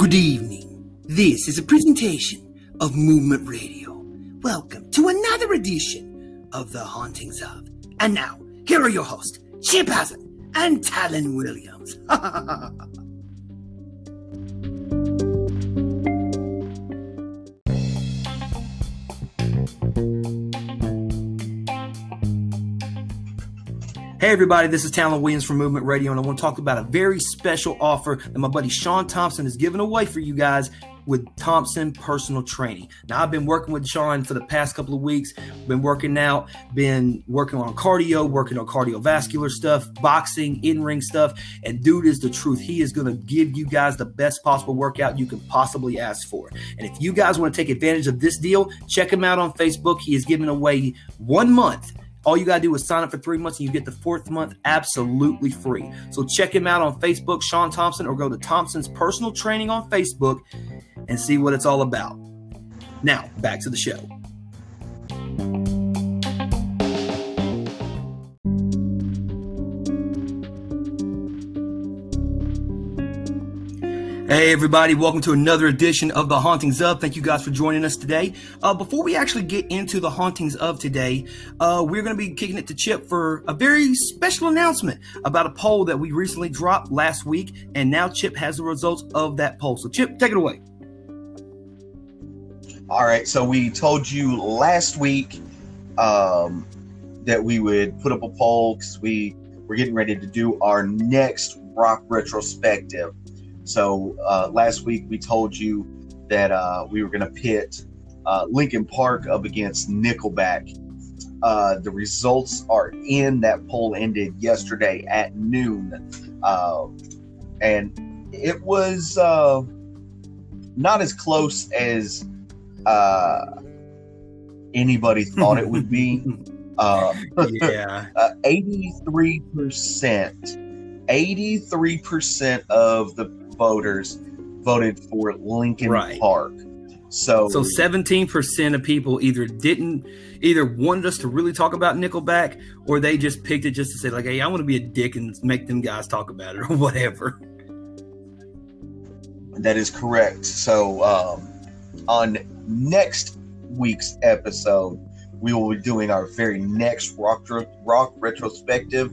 Good evening. This is a presentation of Movement Radio. Welcome to another edition of The Hauntings of. And now, here are your hosts, Chip Hazen and Talon Williams. Hey everybody, this is Talon Williams from Movement Radio, and I want to talk about a very special offer that my buddy Sean Thompson is giving away for you guys with Thompson Personal Training. Now, I've been working with Sean for the past couple of weeks, been working out, been working on cardio, working on cardiovascular stuff, boxing, in ring stuff, and dude is the truth. He is going to give you guys the best possible workout you can possibly ask for. And if you guys want to take advantage of this deal, check him out on Facebook. He is giving away one month all you got to do is sign up for three months and you get the fourth month absolutely free. So check him out on Facebook, Sean Thompson, or go to Thompson's Personal Training on Facebook and see what it's all about. Now, back to the show. Hey, everybody, welcome to another edition of The Hauntings of. Thank you guys for joining us today. Uh, before we actually get into The Hauntings of today, uh, we're going to be kicking it to Chip for a very special announcement about a poll that we recently dropped last week. And now Chip has the results of that poll. So, Chip, take it away. All right. So, we told you last week um, that we would put up a poll because we were getting ready to do our next rock retrospective. So uh, last week we told you that uh, we were going to pit uh, Linkin Park up against Nickelback. Uh, the results are in. That poll ended yesterday at noon, uh, and it was uh, not as close as anybody thought it would be. yeah, eighty-three percent. 83% of the voters voted for Linkin right. Park. So So 17% of people either didn't either wanted us to really talk about Nickelback or they just picked it just to say like, "Hey, I want to be a dick and make them guys talk about it or whatever." That is correct. So um, on next week's episode, we will be doing our very next rock rock retrospective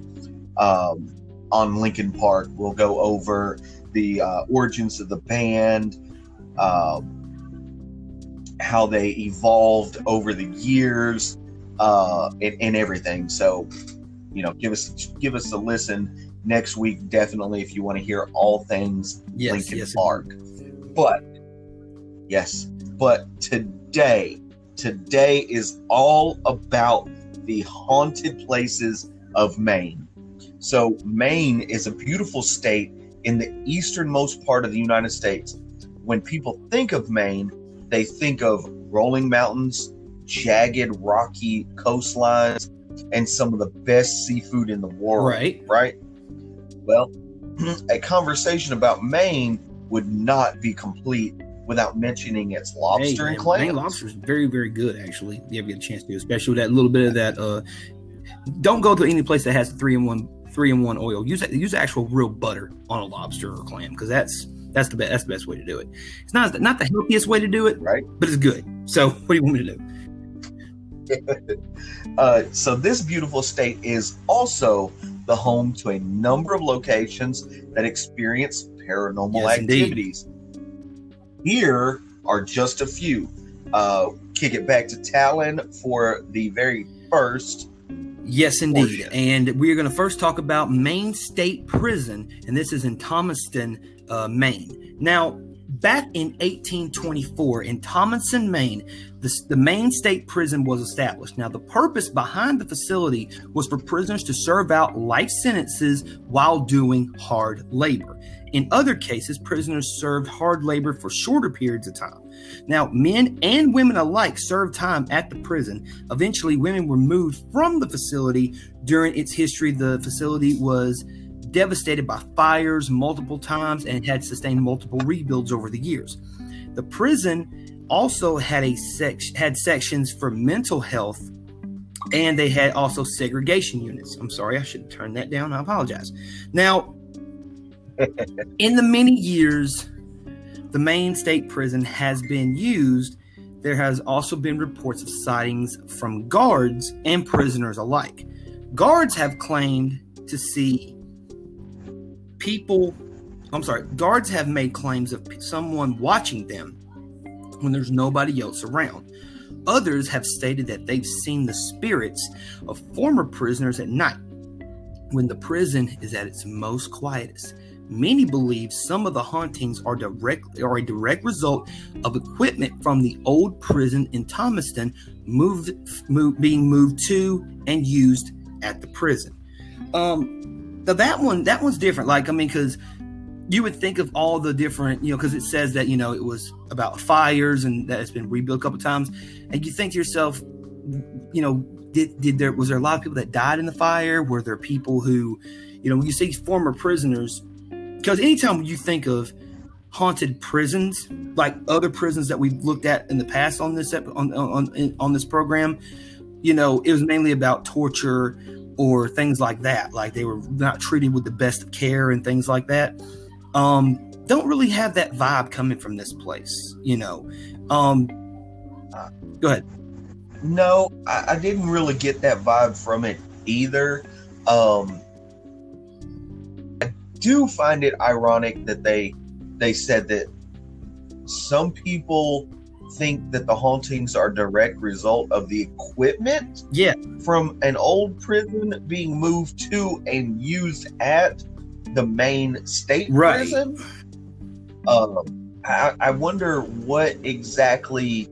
um, on Linkin Park. We'll go over the uh, origins of the band, um, how they evolved over the years, uh, and, and, everything. So, you know, give us give us a listen next week, definitely, if you want to hear all things yes, Linkin yes, Park. But yes, but today, today is all about the haunted places of Maine. So, Maine is a beautiful state in the easternmost part of the United States. When people think of Maine, they think of rolling mountains, jagged, rocky coastlines, and some of the best seafood in the world. Right. Right. Well, a conversation about Maine would not be complete without mentioning its lobster hey, and clams. Maine lobster is very, very good, actually. You ever get a chance to, especially with that little bit of that. Uh, don't go to any place that has three in one three in one oil. Use use actual real butter on a lobster or clam because that's that's the best that's the best way to do it. It's not not the healthiest way to do it, right? But it's good. So what do you want me to do? uh, so this beautiful state is also the home to a number of locations that experience paranormal yes, activities. Indeed. Here are just a few. Uh, kick it back to Talon for the very first Yes, indeed. Portion. And we're going to first talk about Maine State Prison, and this is in Thomaston, uh, Maine. Now, back in 1824 in Thomaston, Maine, the, the Maine State Prison was established. Now, the purpose behind the facility was for prisoners to serve out life sentences while doing hard labor. In other cases, prisoners served hard labor for shorter periods of time. Now, men and women alike served time at the prison. Eventually, women were moved from the facility. During its history, the facility was devastated by fires multiple times and had sustained multiple rebuilds over the years. The prison also had a sec- had sections for mental health and they had also segregation units. I'm sorry, I should turn that down. I apologize. Now, in the many years the Maine state prison has been used, there has also been reports of sightings from guards and prisoners alike. Guards have claimed to see people, I'm sorry, guards have made claims of someone watching them when there's nobody else around. Others have stated that they've seen the spirits of former prisoners at night when the prison is at its most quietest. Many believe some of the hauntings are direct are a direct result of equipment from the old prison in Thomaston moved, moved being moved to and used at the prison. Um, now that one that one's different. Like I mean, because you would think of all the different, you know, because it says that you know it was about fires and that it's been rebuilt a couple times, and you think to yourself, you know, did did there was there a lot of people that died in the fire? Were there people who, you know, when you see former prisoners? Because anytime you think of haunted prisons, like other prisons that we've looked at in the past on this on on on this program, you know, it was mainly about torture or things like that. Like they were not treated with the best of care and things like that. Um, don't really have that vibe coming from this place, you know. Um, go ahead. No, I, I didn't really get that vibe from it either. Um, do find it ironic that they they said that some people think that the hauntings are direct result of the equipment yeah from an old prison being moved to and used at the Maine state right. prison um, I, I wonder what exactly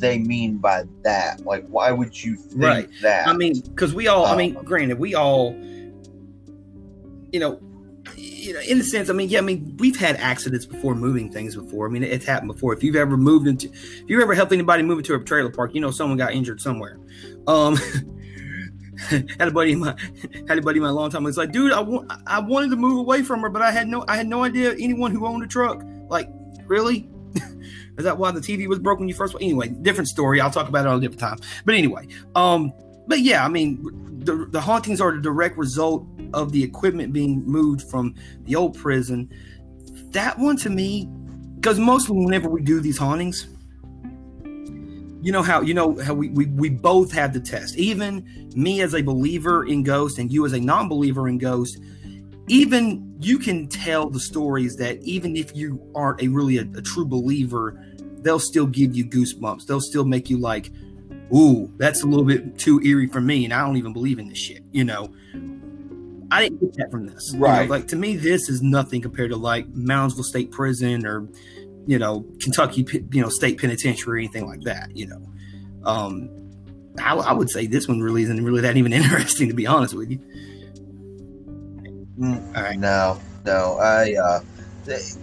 they mean by that. Like, why would you think right. that? I mean, because we all, I mean, um, granted, we all, you know, you know, in a sense, I mean, yeah, I mean, we've had accidents before moving things before. I mean, it's happened before. If you've ever moved into, if you've ever helped anybody move into a trailer park, you know, someone got injured somewhere. Um, had a buddy in my had a buddy in my long time. It's like, dude, I want I wanted to move away from her, but I had no I had no idea anyone who owned a truck. Like, really? Is that why the TV was broken you first? Anyway, different story. I'll talk about it on a different time. But anyway, um, but yeah, I mean, the the hauntings are the direct result of the equipment being moved from the old prison. That one to me, because mostly whenever we do these hauntings, you know how you know how we, we we both have the test even me as a believer in ghosts and you as a non-believer in ghosts even you can tell the stories that even if you aren't a really a, a true believer they'll still give you goosebumps they'll still make you like ooh that's a little bit too eerie for me and i don't even believe in this shit you know i didn't get that from this. Right you know, like to me this is nothing compared to like moundsville state prison or you know Kentucky you know state penitentiary or anything like that you know. Um I, I, would say this one really isn't really that even interesting to be honest with you. Mm, all right. no no I uh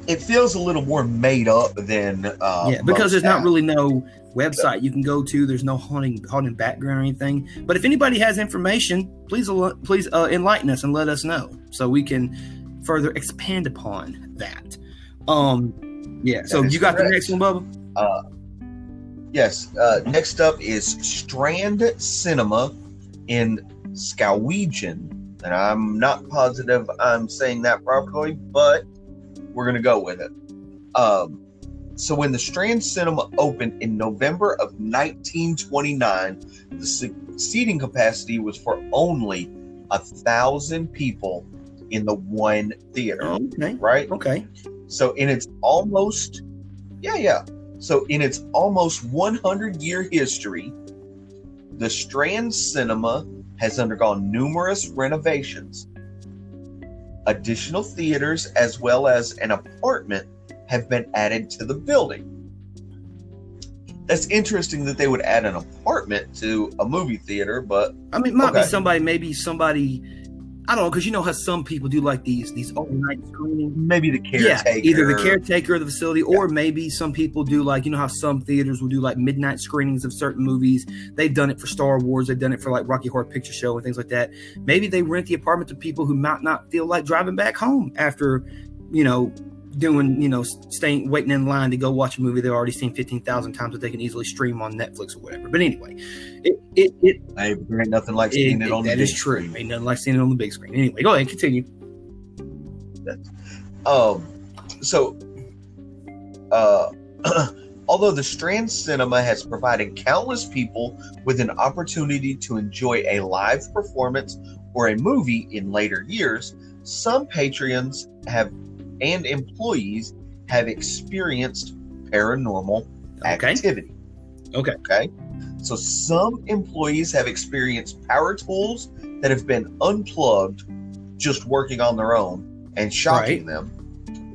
it feels a little more made up than uh yeah because there's not really no website you can go to there's no haunting haunting background or anything but if anybody has information please please uh, enlighten us and let us know so we can further expand upon that um yeah. So you got correct. the next one, Bubba? Uh, yes. Uh, next up is Strand Cinema in Skowhegan. And I'm not positive I'm saying that properly, but we're going to go with it. Um, so when the Strand Cinema opened in November of 1929, the seating capacity was for only a thousand people in the one theater. Okay. Right? Okay. So in its almost, yeah, yeah. So in its almost 100 year history, the Strand Cinema has undergone numerous renovations. Additional theaters, as well as an apartment, have been added to the building. That's interesting that they would add an apartment to a movie theater, but I mean, it might okay. be somebody, maybe somebody I don't know because you know how some people do like these these overnight screenings. Maybe the caretaker, yeah, either the caretaker of the facility, yeah. or maybe some people do like you know how some theaters will do like midnight screenings of certain movies. They've done it for Star Wars. They've done it for like Rocky Horror Picture Show and things like that. Maybe they rent the apartment to people who might not feel like driving back home after you know doing, you know, staying, waiting in line to go watch a movie they've already seen 15,000 times that they can easily stream on Netflix or whatever. But anyway, it, it, it there ain't nothing like seeing it, it on the big is true. Screen. Ain't nothing like seeing it on the big screen. Anyway, go ahead, and continue. um, so Uh, although the Strand Cinema has provided countless people with an opportunity to enjoy a live performance or a movie in later years, some patrons have and employees have experienced paranormal Okay. activity. Okay. Okay. So some employees have experienced power tools that have been unplugged just working on their own and shocking them.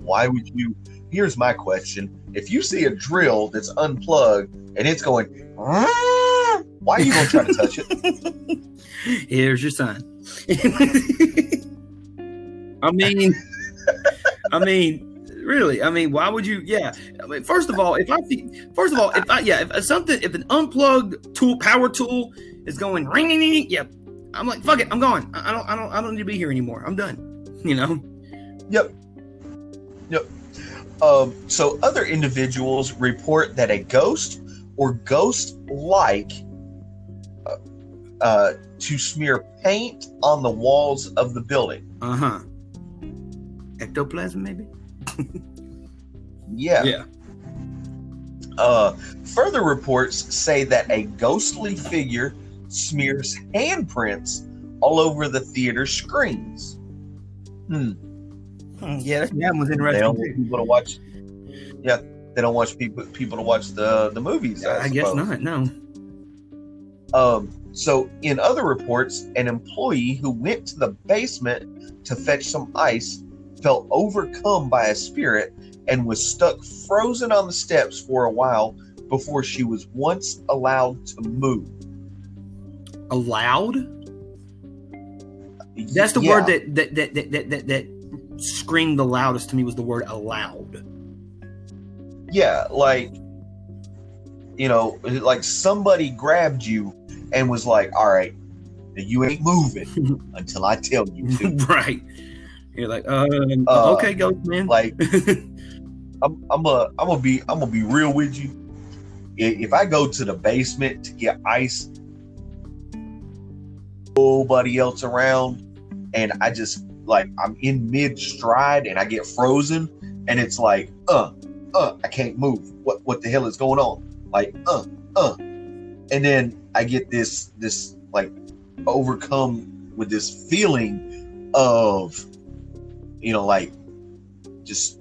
Why would you? Here's my question. If you see a drill that's unplugged and it's going, "Ah," why are you going to try to touch it? Here's your sign. I mean, I mean, really. I mean, why would you? Yeah. I mean, first of all, if I see, first of all, if I yeah, if something, if an unplugged tool, power tool is going ring, ring, ring, yeah, I'm like, fuck it, I'm gone. I don't, I don't, I don't need to be here anymore. I'm done. You know. Yep yep um, so other individuals report that a ghost or ghost-like uh, uh, to smear paint on the walls of the building. Uh huh. Ectoplasm, maybe. Yeah. Yeah. Uh, further reports say that a ghostly figure smears handprints all over the theater screens. Hmm. Hmm, Yeah, that, that was They don't want people to watch. Yeah, they don't want people people to watch the the movies. I, I guess not. No. Um, so, in other reports, an employee who went to the basement to fetch some ice felt overcome by a spirit and was stuck frozen on the steps for a while before she was once allowed to move. Allowed. That's the Yeah, word that that, that that that that that screamed the loudest to me was the word allowed. Yeah, like, you know, like somebody grabbed you and was like, all right, you ain't moving until I tell you to. right. You're like, uh, Uh, okay, ghost man. Like, I'm I'm a I'm gonna be I'm gonna be real with you. If I go to the basement to get ice, nobody else around, and I just like I'm in mid stride and I get frozen, and it's like, uh, uh, I can't move. What what the hell is going on? Like, uh, uh, and then I get this this like overcome with this feeling of, you know, like just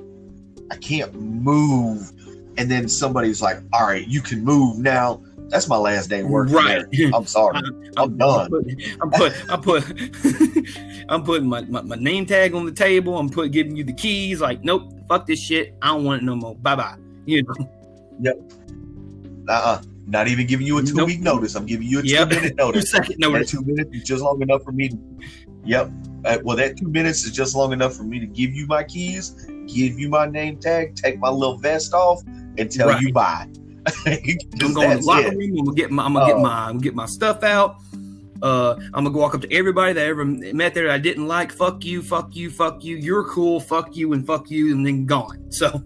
I can't move. And then somebody's like, all right, you can move now. That's my last day working right. there. I'm sorry. I'm done. putting- I'm put. I'm put. I'm putting my, my, my name tag on the table. I'm put giving you the keys. Like, nope, fuck this shit. I don't want it no more. Bye bye. You know. Yep. Uh-uh. Not even giving you a two Nope. week notice. I'm giving you a Yep. two minute Two notice. second That notice. two minutes is just long enough for me to. Yep. Uh, well, that two minutes is just long enough for me to give you my keys, give you my name tag, take my little vest off, and tell Right. you bye. I'm going to the locker it. room. I'm gonna get my. I'm gonna get Oh. my. I'm gonna get my stuff out. Uh, I'm gonna go walk up to everybody that ever met there that I didn't like. Fuck you. Fuck you. Fuck you. You're cool. Fuck you and fuck you, and then gone. So,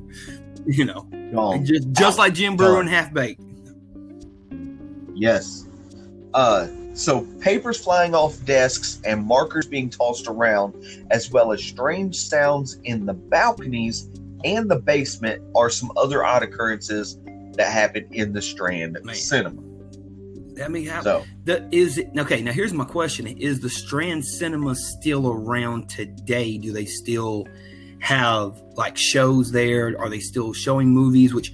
you know, Gone. just just like Jim Breuer and Half Baked. Yes. Uh, so papers flying off desks and markers being tossed around, as well as strange sounds in the balconies and the basement, are some other odd occurrences that happened in the Strand Man. Cinema. I mean, how, So, the, is it okay? Now, here's my question: Is the Strand Cinema still around today? Do they still have like shows there? Are they still showing movies? Which,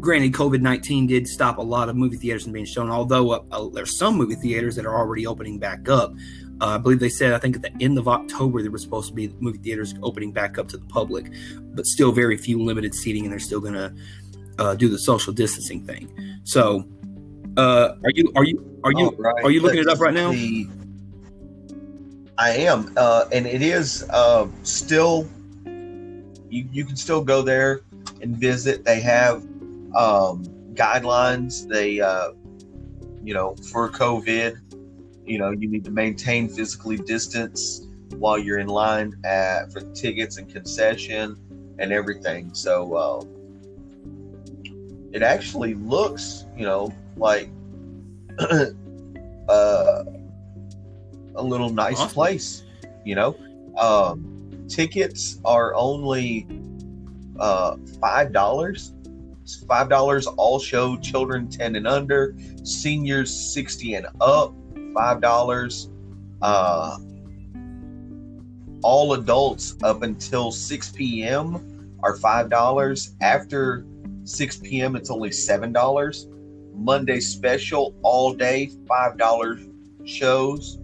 granted, COVID nineteen did stop a lot of movie theaters from being shown. Although uh, uh, there's some movie theaters that are already opening back up. Uh, I believe they said I think at the end of October there were supposed to be movie theaters opening back up to the public, but still very few limited seating, and they're still going to uh, do the social distancing thing. So, uh, are you are you are you right, are you looking it up right now? see. I am, uh, and it is uh, still. You, you can still go there and visit. They have um, guidelines. They, uh, you know, for COVID, you know, you need to maintain physically distance while you're in line at, for tickets and concession and everything. So uh, it actually looks, you know, like uh, a little nice Awesome. place. You know, um, tickets are only uh, five dollars five dollars all show children 10 and under seniors 60 and up five dollars uh all adults up until 6 p.m are five dollars. After 6 p.m it's only seven dollars. Monday special all day five dollars shows.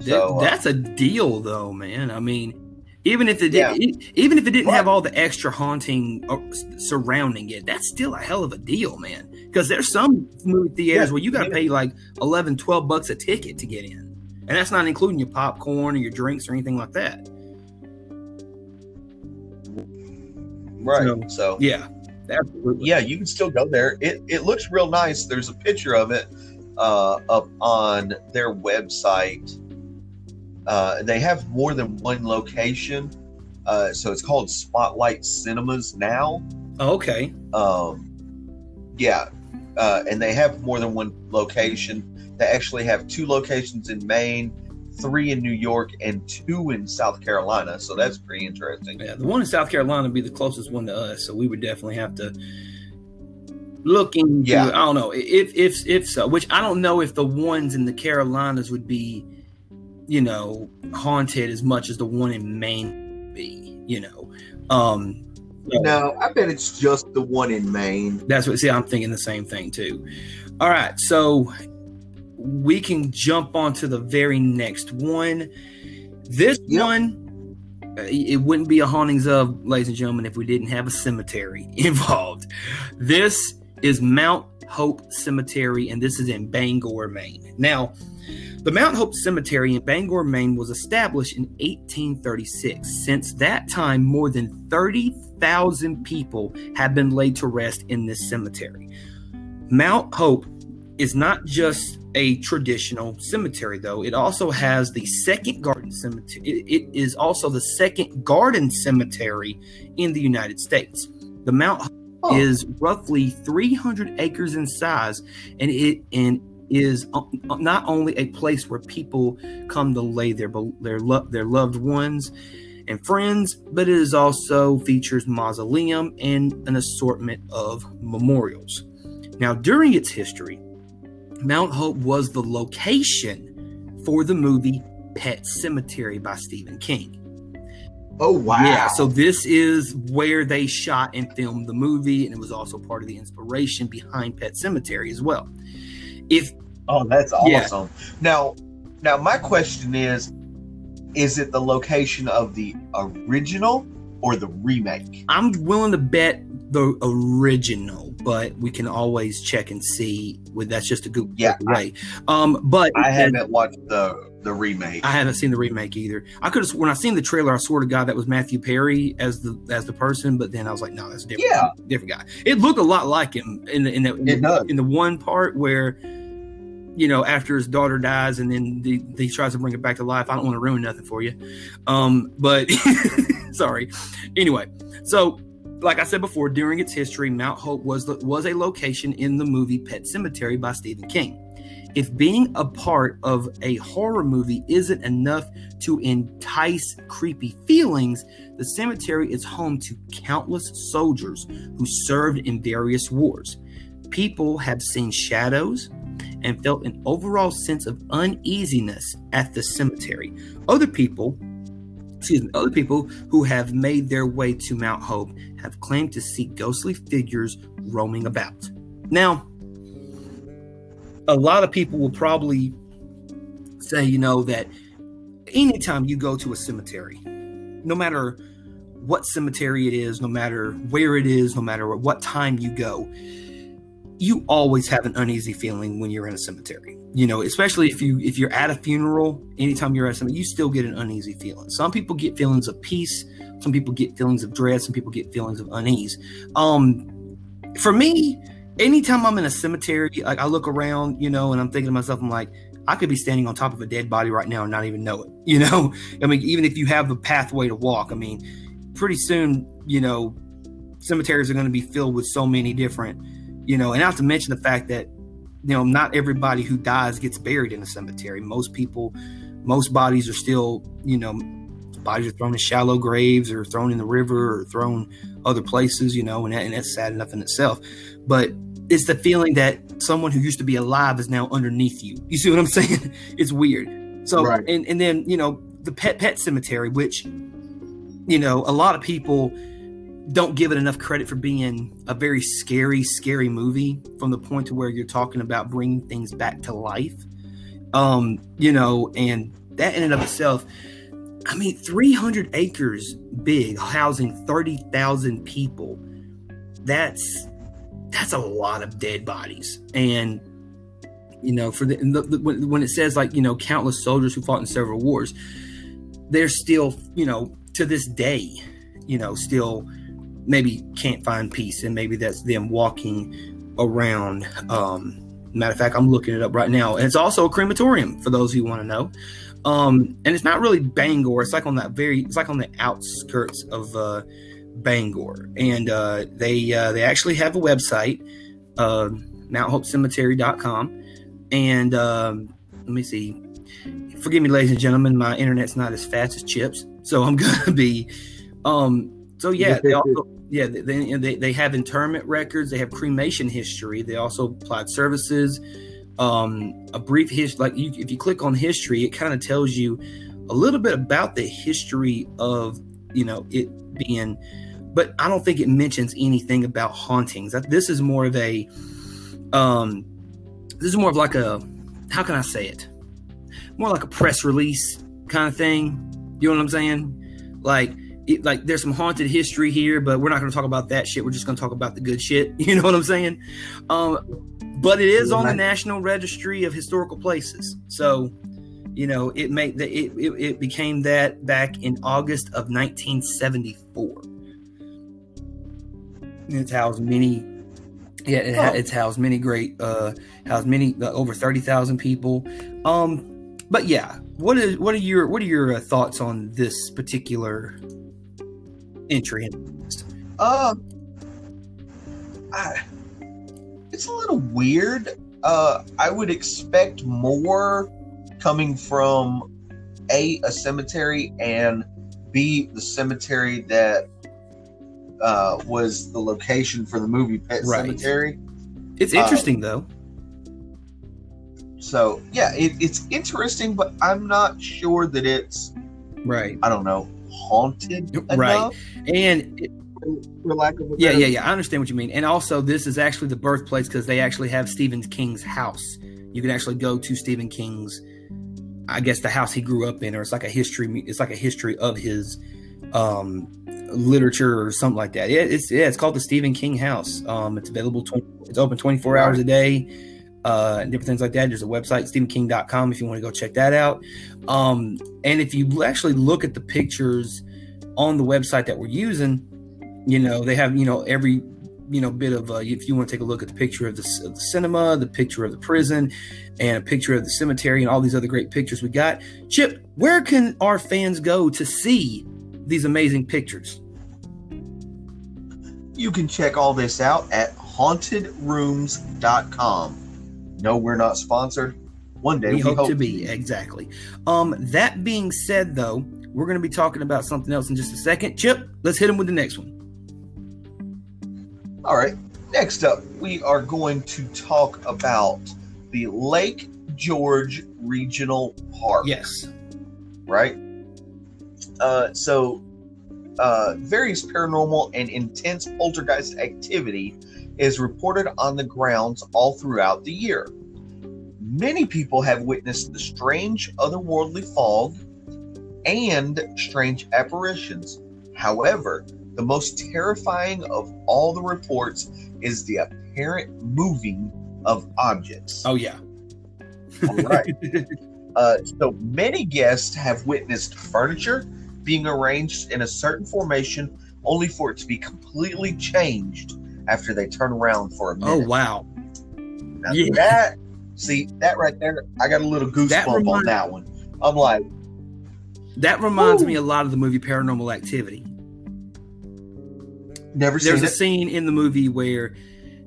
So, uh, that's a deal though man. I mean even if it did, yeah. even if it didn't have all the extra haunting uh, surrounding it, that's still a hell of a deal, man. Because there's some movie theaters yeah. where you got to pay like 11, 12 bucks a ticket to get in, and that's not including your popcorn or your drinks or anything like that. Right. So, so yeah, absolutely. Yeah, you can still go there. It it looks real nice. There's a picture of it uh, up on their website uh, they have more than one location, uh, so it's called Spotlight Cinemas now. Oh, okay. Um, yeah, uh, and they have more than one location. They actually have two locations in Maine, three in New York, and two in South Carolina. So that's pretty interesting. Yeah, the one in South Carolina would be the closest one to us, so we would definitely have to look into. Yeah. I don't know if if if so. Which I don't know if the ones in the Carolinas would be you know, haunted as much as the one in Maine be, you know. Um no, I bet it's just the one in Maine. That's what see, I'm thinking the same thing too. All right, so we can jump on to the very next one. This yep. one uh, it wouldn't be a hauntings of, ladies and gentlemen, if we didn't have a cemetery involved. This is Mount Hope Cemetery, and this is in Bangor, Maine. Now, the Mount Hope Cemetery in Bangor, Maine was established in 1836. Since that time, more than 30,000 people have been laid to rest in this cemetery. Mount Hope is not just a traditional cemetery, though. It also has the second garden cemetery. it, is also the second garden cemetery in the United States. The Mount Hope oh. is roughly 300 acres in size, and it and is uh, uh, not only a place where people come to lay their their their loved ones and friends, but it is also features mausoleum and an assortment of memorials. Now, during its history, Mount Hope was the location for the movie Pet Sematary by Stephen King. Oh wow! Yeah, so this is where they shot and filmed the movie, and it was also part of the inspiration behind Pet Sematary as well. If oh, that's awesome. Yeah. Now, now my question is: Is it the location of the original or the remake? I'm willing to bet the original, but we can always check and see. With that's just a good yeah, way. Um, but I haven't watched the the remake. I haven't seen the remake either. I could have when I seen the trailer, I swear to God that was Matthew Perry as the as the person, but then I was like, no, that's a different, yeah. different guy. It looked a lot like him in the in the, in, the, in the one part where you know, after his daughter dies and then the, he tries to bring it back to life. I don't want to ruin nothing for you. Um, but sorry. Anyway, so like I said before, during its history, Mount Hope was was a location in the movie Pet Sematary by Stephen King. If being a part of a horror movie isn't enough to entice creepy feelings, the cemetery is home to countless soldiers who served in various wars. People have seen shadows, and felt an overall sense of uneasiness at the cemetery. Other people, excuse me, other people who have made their way to Mount Hope have claimed to see ghostly figures roaming about. Now, a lot of people will probably say, you know, that anytime you go to a cemetery, no matter what cemetery it is, no matter where it is, no matter what time you go, you always have an uneasy feeling when you're in a cemetery. You know, especially if you if you're at a funeral, anytime you're at something, you still get an uneasy feeling. Some people get feelings of peace, some people get feelings of dread, some people get feelings of unease. Um, for me, anytime I'm in a cemetery, like I look around, you know, and I'm thinking to myself, I'm like, I could be standing on top of a dead body right now and not even know it. You know, I mean, even if you have a pathway to walk, I mean, pretty soon, you know, cemeteries are going to be filled with so many different you know, and not to mention the fact that, you know, not everybody who dies gets buried in a cemetery. Most people, most bodies are still, you know, bodies are thrown in shallow graves or thrown in the river or thrown other places, you know, and, and that's sad enough in itself. But it's the feeling that someone who used to be alive is now underneath you. You see what I'm saying? it's weird. So, right. and, and then, you know, the Pet Pet Sematary, which, you know, a lot of people don't give it enough credit for being a very scary, scary movie from the point to where you're talking about bringing things back to life. Um, you know, and that in and of itself, I mean, 300 acres big, housing 30,000 people. That's that's a lot of dead bodies. And you know, for the, the, the when, when it says like you know countless soldiers who fought in several wars, they're still you know to this day, you know, still maybe can't find peace, and maybe that's them walking around. Um, matter of fact, I'm looking it up right now, and it's also a crematorium for those who want to know. Um, and it's not really Bangor. It's like on that very, it's like on the outskirts of uh, Bangor, and uh, they uh, they actually have a website, uh, MountHopeCemetery.com, and um, let me see. Forgive me, ladies and gentlemen, my internet's not as fast as Chip's, so I'm gonna be. Um, so yeah, they also yeah they, they they have interment records. They have cremation history. They also applied services. Um, a brief history, like you, if you click on history, it kind of tells you a little bit about the history of you know it being but I don't think it mentions anything about hauntings. This is more of a, um, this is more of like a, how can I say it? More like a press release kind of thing. You know what I'm saying? Like, it, like there's some haunted history here, but we're not going to talk about that shit. We're just going to talk about the good shit. You know what I'm saying? Um, but it is on the National Registry of Historical Places. So, you know, it made the, it, it, it became that back in August of 1974. It's housed many. Yeah, it oh. it's housed many great. Uh, housed many uh, over thirty thousand people. Um, but yeah, what is what are your what are your uh, thoughts on this particular entry? Um, I, it's a little weird. Uh, I would expect more coming from a a cemetery and b the cemetery that uh, was the location for the movie Pet right. Sematary. It's interesting um, though. So yeah, it, it's interesting, but I'm not sure that it's right. I don't know, haunted right. Enough. And it, for lack of a yeah, yeah, yeah. I understand what you mean. And also, this is actually the birthplace because they actually have Stephen King's house. You can actually go to Stephen King's, I guess, the house he grew up in, or it's like a history. It's like a history of his um, literature or something like that. Yeah, it's yeah, it's called the Stephen King House. Um, it's available. 20, it's open 24 hours a day. Uh, and different things like that. There's a website, stephenking.com, if you want to go check that out. Um, and if you actually look at the pictures on the website that we're using, you know, they have, you know, every, you know, bit of, uh, if you want to take a look at the picture of the, of the cinema, the picture of the prison, and a picture of the cemetery, and all these other great pictures we got. Chip, where can our fans go to see these amazing pictures? You can check all this out at hauntedrooms.com. No, we're not sponsored. One day we, we hope, hope, to be. Exactly. Um, that being said, though, we're going to be talking about something else in just a second. Chip, let's hit him with the next one. All right. Next up, we are going to talk about the Lake George Regional Park. Yes. Right? Uh, so, uh, various paranormal and intense poltergeist activity is reported on the grounds all throughout the year. Many people have witnessed the strange otherworldly fog and strange apparitions. However, the most terrifying of all the reports is the apparent moving of objects. Oh, yeah. all right. Uh, so many guests have witnessed furniture, being arranged in a certain formation only for it to be completely changed after they turn around for a oh, minute. Oh wow. Now yeah. that see that right there, I got a little goosebump remind, on that one. I'm like That reminds me a lot of the movie Paranormal Activity. Never There's a it. scene in the movie where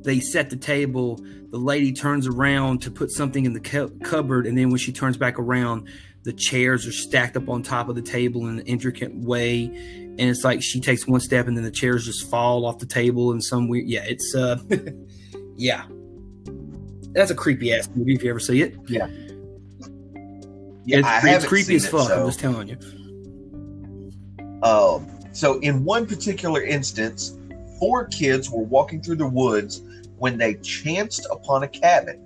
they set the table, the lady turns around to put something in the cupboard, and then when she turns back around, the chairs are stacked up on top of the table in an intricate way, and it's like she takes one step and then the chairs just fall off the table in some weird. Yeah, it's uh, yeah, that's a creepy ass movie if you ever see it. Yeah, yeah, it's, it's creepy as it, fuck. so- I'm just telling you. Um, so, in one particular instance, four kids were walking through the woods when they chanced upon a cabin.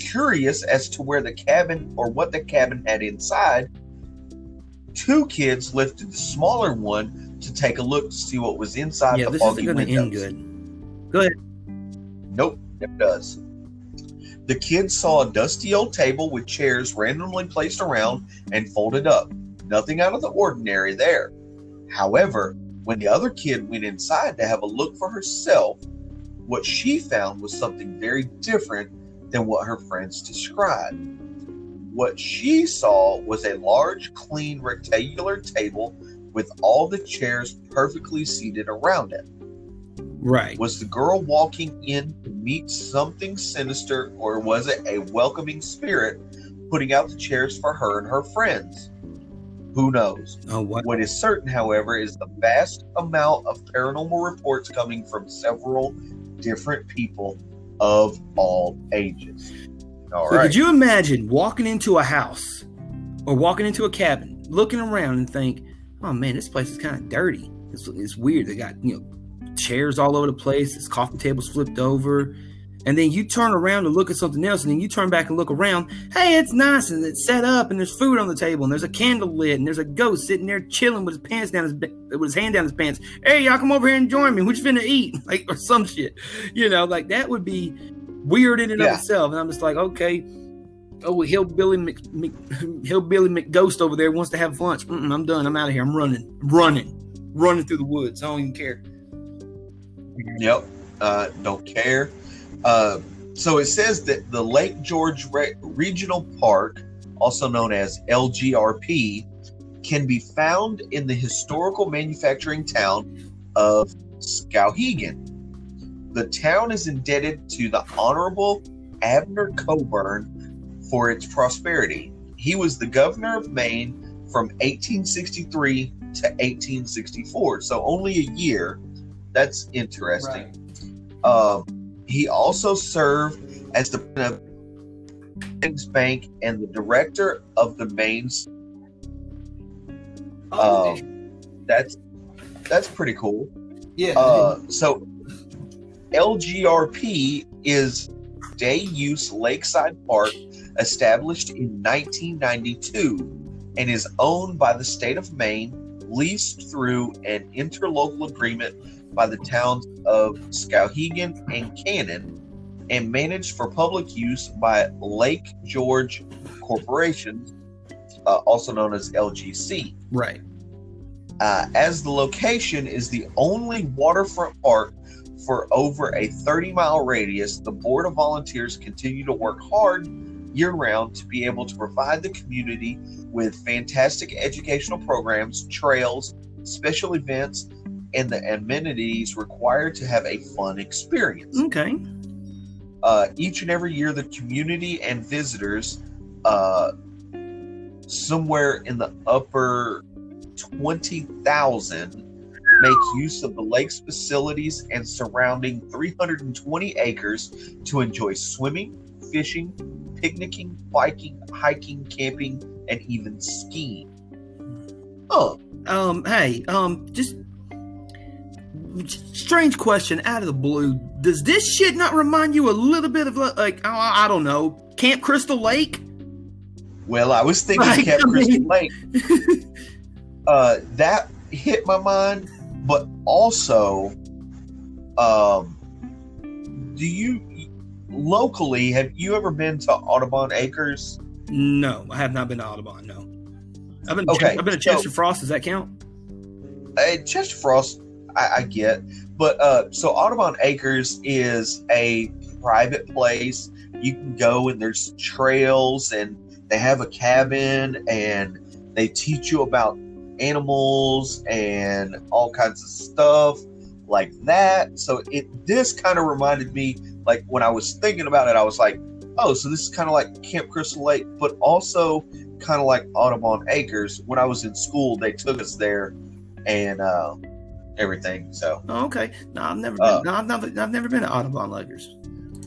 Curious as to where the cabin or what the cabin had inside, two kids lifted the smaller one to take a look to see what was inside Yeah, the this foggy isn't to end windows. good. Go ahead. Nope, it does. The kids saw a dusty old table with chairs randomly placed around and folded up. Nothing out of the ordinary there. However, when the other kid went inside to have a look for herself, what she found was something very different than what her friends described. What she saw was a large, clean, rectangular table with all the chairs perfectly seated around it. Right. Was the girl walking in to meet something sinister, or was it a welcoming spirit putting out the chairs for her and her friends? Who knows? Oh, what? What is certain, however, is the vast amount of paranormal reports coming from several different people of all ages. All So right. Could you imagine walking into a house or walking into a cabin, looking around and think, "Oh man, this place is kind of dirty. It's, it's weird. They got you know chairs all over the place. This coffee table's flipped over." And then you turn around to look at something else, and then you turn back and look around. Hey, it's nice and it's set up, and there's food on the table, and there's a candle lit, and there's a ghost sitting there chilling with his pants down his with his hand down his pants. Hey, y'all come over here and join me. What you finna eat? Like or some shit, you know, like that would be weird in and Yeah. of itself. And I'm just like, okay, oh, hillbilly Mc, Mc, hillbilly McGhost over there wants to have lunch. Mm-mm, I'm done. I'm out of here. I'm running, running, running through the woods. I don't even care. Yep. Uh, don't care. Uh, so it says that the Lake George Re- Regional Park, also known as LGRP, can be found in the historical manufacturing town of Skowhegan. The town is indebted to the Honorable Abner Coburn for its prosperity. He was the governor of Maine from 1863 to 1864, so only a year. That's interesting. Um, he also served as the president of Savings Bank and the director of the Maine's. Oh, Um, that's that's pretty cool. yeah. Uh, so LGRP is day use lakeside park established in 1992 and is owned by the state of Maine, leased through an interlocal agreement by the towns of Skowhegan and Canaan, and managed for public use by Lake George Corporation, uh, also known as LGC. right. Uh, as the location is the only waterfront park for over a 30 mile radius, the Board of Volunteers continue to work hard year round to be able to provide the community with fantastic educational programs, trails, special events, and the amenities required to have a fun experience. Okay. Uh, each and every year, the community and visitors, uh, somewhere in the upper 20,000, make use of the lake's facilities and surrounding 320 acres to enjoy swimming, fishing, picnicking, biking, hiking, camping, and even skiing. Oh, Um. Hey. Um. Just strange question out of the blue. Does this shit not remind you a little bit of like oh, I don't know Camp Crystal Lake? well, I was thinking Right, Camp I Crystal Lake. uh, that hit my mind, but also, um, do you locally have you ever been to Audubon Acres? No, I have not been to Audubon. No. I've been. Okay, I've been to so- Frost. Does that count? Uh, Chester Frost, I, I get, but uh, so Audubon Acres is a private place. You can go and there's trails, and they have a cabin, and they teach you about animals and all kinds of stuff like that. So it this kind of reminded me, like when I was thinking about it, I was like, oh, so this is kind of like Camp Crystal Lake, but also kind of like Audubon Acres. When I was in school, they took us there and uh, everything. So Oh, okay. No, I've never been. Uh, no, I've never. I've never been to Audubon Lakers.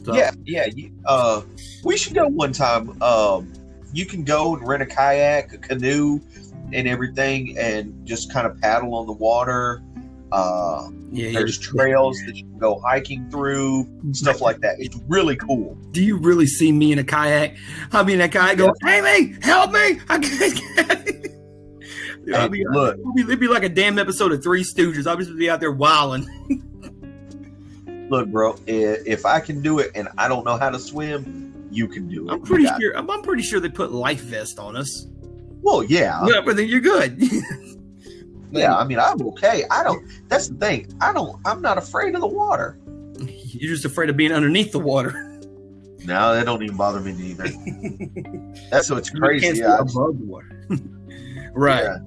So, yeah, yeah. You, uh, we should go one time. Um, you can go and rent a kayak, a canoe, and everything, and just kind of paddle on the water. Uh, yeah. yeah. there's trails that you can go hiking through, stuff like that. It's really cool. Do you really see me in a kayak? Be in a kayak going, "Hey, me, help me! I can't." Dude, I'll Hey, be, look. it'll be, it'd be like a damn episode of Three Stooges. I'll just be out there wilding. Look, bro, if I can do it and I don't know how to swim, you can do it. I'm pretty sure. I'm, I'm pretty sure they put life vest on us. Well, yeah, Yeah, but then you're good. yeah. I mean, I'm okay. I don't. That's the thing. I don't. I'm not afraid of the water. You're just afraid of being underneath the water. No, that don't even bother me neither. That's what's crazy. I- above the water. right. Yeah.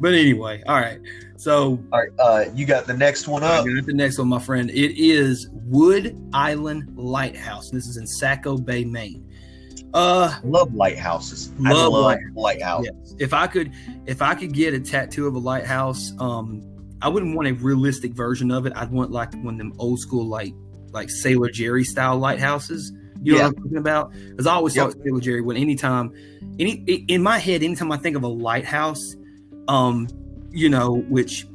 But anyway, all right. So All right, uh, you got the next one I up. got the next one, my friend. It is Wood Island Lighthouse. This is in Saco Bay, Maine. Uh, Love lighthouses. I Love love light- lighthouse. yes. If I could, if I could get a tattoo of a lighthouse, um, I wouldn't want a realistic version of it. I'd want like one of them old school, like like Sailor Jerry style lighthouses. You know Yeah. what I'm talking about? Because I always Yep. thought Sailor Jerry. When anytime, any in my head, anytime I think of a lighthouse, um, you know, which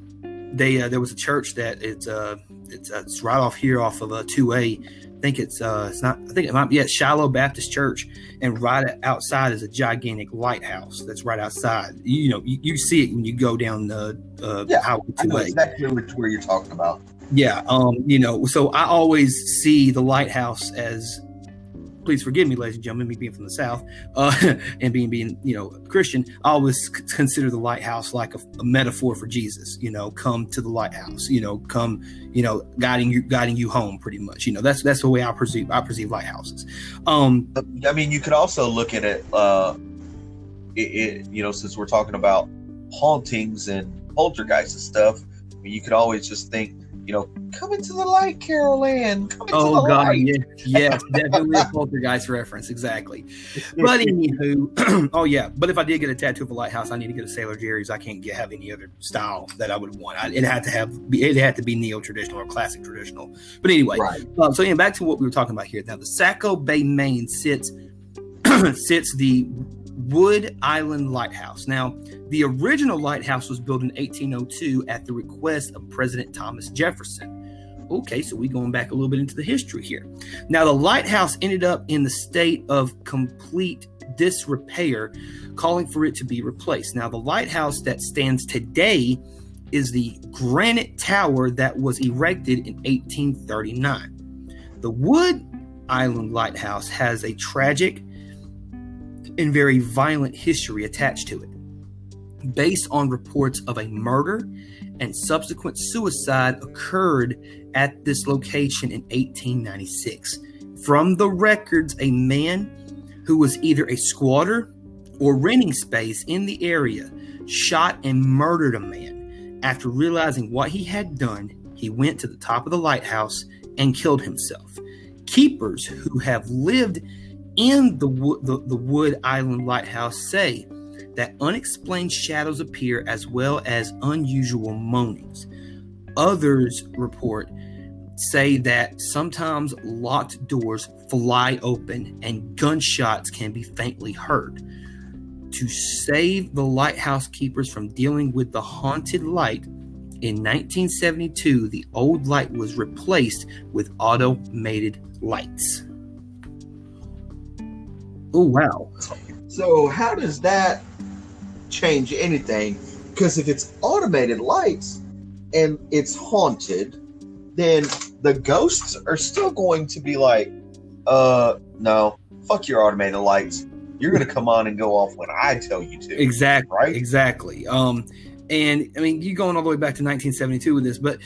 they uh, there was a church that it's uh it's, uh, it's right off here off of a two A. I think it's uh it's not I think it might be at Shiloh Baptist Church, and right outside is a gigantic lighthouse that's right outside. You, know, you, you see it when you go down the uh, Yeah, Highway I know two A. exactly which where you're talking about. Yeah, um, you know, so I always see the lighthouse as please forgive me, ladies and gentlemen, me being from the South, uh, and being being, you know, Christian, I always c- consider the lighthouse like a, a metaphor for Jesus, you know, come to the lighthouse, you know, come, you know, guiding you guiding you home pretty much. You know, that's that's the way I perceive I perceive lighthouses. Um I mean, you could also look at it. Uh, it, it you know, since we're talking about hauntings and poltergeists and stuff, I mean, you could always just think, you know, come into the light, Carol Anne. Come into Oh the God, light. yes, yes, definitely a poltergeist reference, exactly. But anywho, oh yeah. But if I did get a tattoo of a lighthouse, I need to get a Sailor Jerry's. I can't get have any other style that I would want. I, it had to have it had to be neo traditional or classic traditional. But anyway, right. um, so yeah, back to what we were talking about here. Now, the Saco Bay, Maine sits sits the Wood Island Lighthouse. Now, the original lighthouse was built in 1802 at the request of President Thomas Jefferson. Okay, so we're going back a little bit into the history here. Now, the lighthouse ended up in the state of complete disrepair, calling for it to be replaced. Now, the lighthouse that stands today is the granite tower that was erected in 1839. The Wood Island Lighthouse has a tragic and very violent history attached to it. Based on reports of a murder and subsequent suicide occurred at this location in 1896. From the records, a man who was either a squatter or renting space in the area shot and murdered a man. After realizing what he had done, he went to the top of the lighthouse and killed himself. Keepers who have lived in the, the, the Wood Island Lighthouse say that unexplained shadows appear as well as unusual moanings. Others report say that sometimes locked doors fly open and gunshots can be faintly heard. To save the lighthouse keepers from dealing with the haunted light, in 1972, the old light was replaced with automated lights. Oh, wow. So how does that change anything? Because if it's automated lights and it's haunted, then the ghosts are still going to be like, uh, no, fuck your automated lights. You're gonna come on and go off when I tell you to. Exactly. Right? Exactly. Um, and I mean, you're going all the way back to 1972 with this, but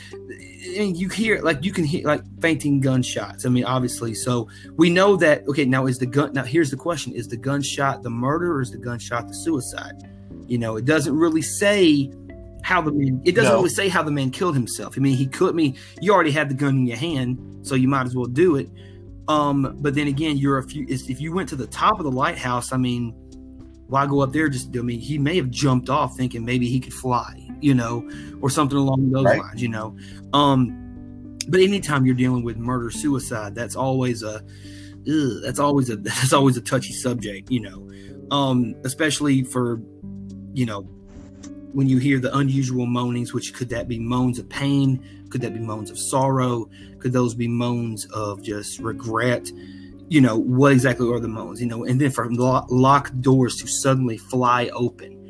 I mean, you hear like you can hear like fainting gunshots. I mean, obviously. So we know that. Okay, now is the gun? Now here's the question: Is the gunshot the murder or is the gunshot the suicide? You know, it doesn't really say how the man. It doesn't No. really say how the man killed himself. I mean, he could. I mean, you already had the gun in your hand, so you might as well do it. Um, but then again, you're a few. If you went to the top of the lighthouse, I mean, why go up there? Just I mean, he may have jumped off thinking maybe he could fly, you know, or something along those right. lines, you know. Um, but anytime you're dealing with murder suicide, that's always a ugh, that's always a that's always a touchy subject, you know. Um, especially for you know when you hear the unusual moanings, which could that be moans of pain? Could that be moans of sorrow? Could those be moans of just regret? You know, what exactly are the moans? You know, and then for locked doors to suddenly fly open.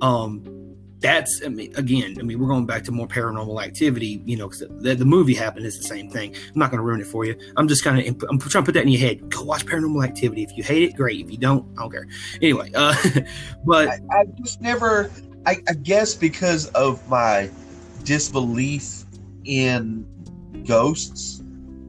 Um, that's I mean, again, I mean, we're going back to more paranormal activity, you know, because the, the, movie happened is the same thing. I'm not going to ruin it for you. I'm just kind of I'm trying to put that in your head. Go watch Paranormal Activity. If you hate it, great. If you don't, I don't care. Anyway, uh, but I, I just never. I, I guess because of my disbelief in ghosts,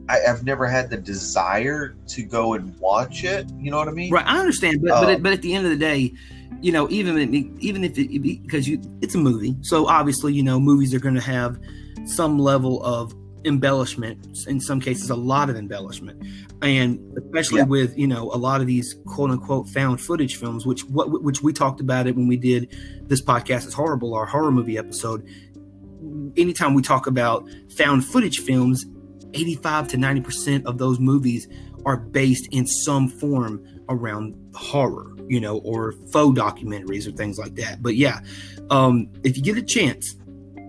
I, have never had the desire to go and watch it. You know what I mean? Right. I understand, but but, um, but at the end of the day, you know, even even if it because you it's a movie, so obviously you know movies are going to have some level of embellishment. In some cases, a lot of embellishment, and especially yeah. with you know a lot of these quote unquote found footage films, which what which we talked about it when we did this podcast is horrible, our horror movie episode. Anytime we talk about found footage films, 85 to 90 percent of those movies are based in some form around horror you know, or faux documentaries or things like that. But yeah, um, if you get a chance,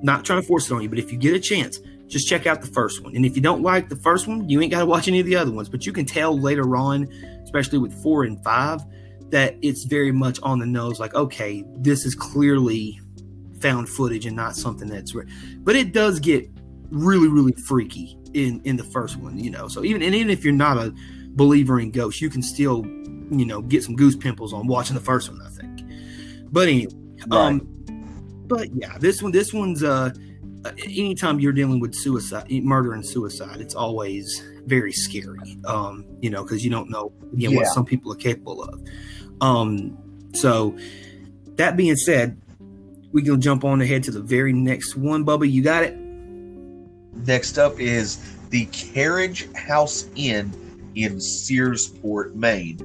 not trying to force it on you, but if you get a chance, just check out the first one. And if you don't like the first one, you ain't got to watch any of the other ones. But you can tell later on, especially with four and five, that it's very much on the nose. Like, okay, this is clearly found footage and not something that's. Re- but it does get really, really freaky in in the first one. You know, so even and even if you're not a believer in ghosts, you can still you know, get some goose pimples on watching the first one, I think. But anyway, right. um, but yeah, this one, this one's, uh, anytime you're dealing with suicide, murder and suicide, it's always very scary. Um, you know, because you don't know again yeah. what some people are capable of. Um, so that being said, we can jump on ahead to the very next one. Bubba, you got it. Next up is the Carriage House Inn in Searsport, Maine.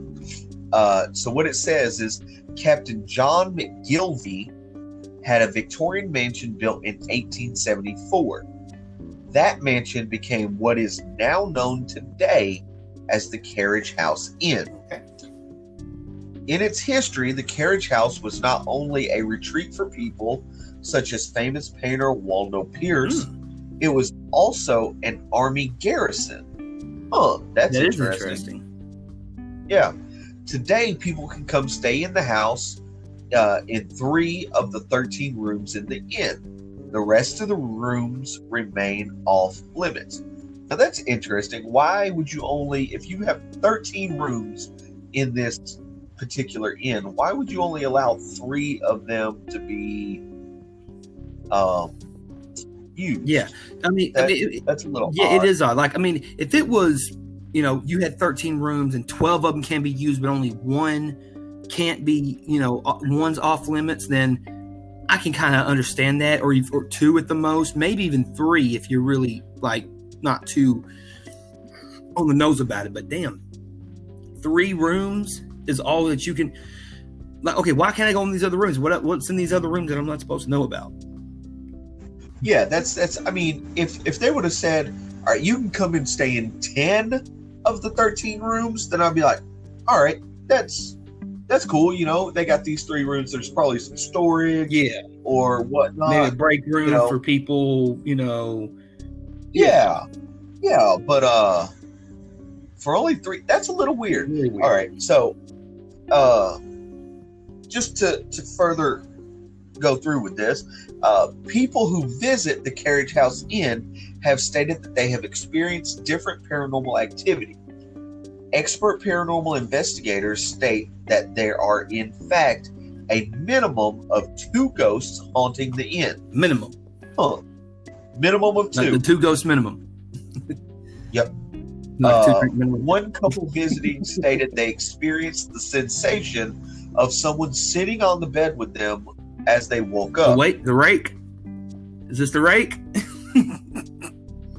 Uh, so what it says is Captain John McGilvery had a Victorian mansion built in 1874. That mansion became what is now known today as the Carriage House Inn. In its history, the Carriage House was not only a retreat for people such as famous painter Waldo Peirce. mm. It was also an army garrison. Oh, that's that interesting. interesting. Yeah. Today, people can come stay in the house uh, in three of the 13 rooms in the inn. The rest of the rooms remain off limits. Now, that's interesting. Why would you only, if you have 13 rooms in this particular inn, why would you only allow three of them to be um, used? Yeah, I mean, that, I mean that's a little yeah, odd. it is odd. Like, I mean, if it was you know, you had 13 rooms and 12 of them can be used, but only one can't be, you know, one's off limits, then I can kind of understand that, or, or two at the most, maybe even three if you're really like not too on the nose about it. But damn, three rooms is all that you can. Like, okay, why can't I go in these other rooms? What what's in these other rooms that I'm not supposed to know about? Yeah, that's that's. I mean, if if they would have said, "All right, you can come and stay in ten of the 13 rooms, then I'd be like, all right, that's that's cool. You know, they got these three rooms. There's probably some storage, yeah, or whatnot. Maybe a break room you know. for people. You know, yeah. yeah, yeah. But uh, for only three, that's a little weird. Really weird. All right, so uh, just to to further go through with this, uh, people who visit the Carriage House Inn have stated that they have experienced different paranormal activity. Expert paranormal investigators state that there are, in fact, a minimum of two ghosts haunting the inn. Minimum. Huh. Minimum of two. Like the two ghosts minimum. yep. Uh, one couple visiting stated they experienced the sensation of someone sitting on the bed with them as they woke up. The wait, the rake. Is this the rake?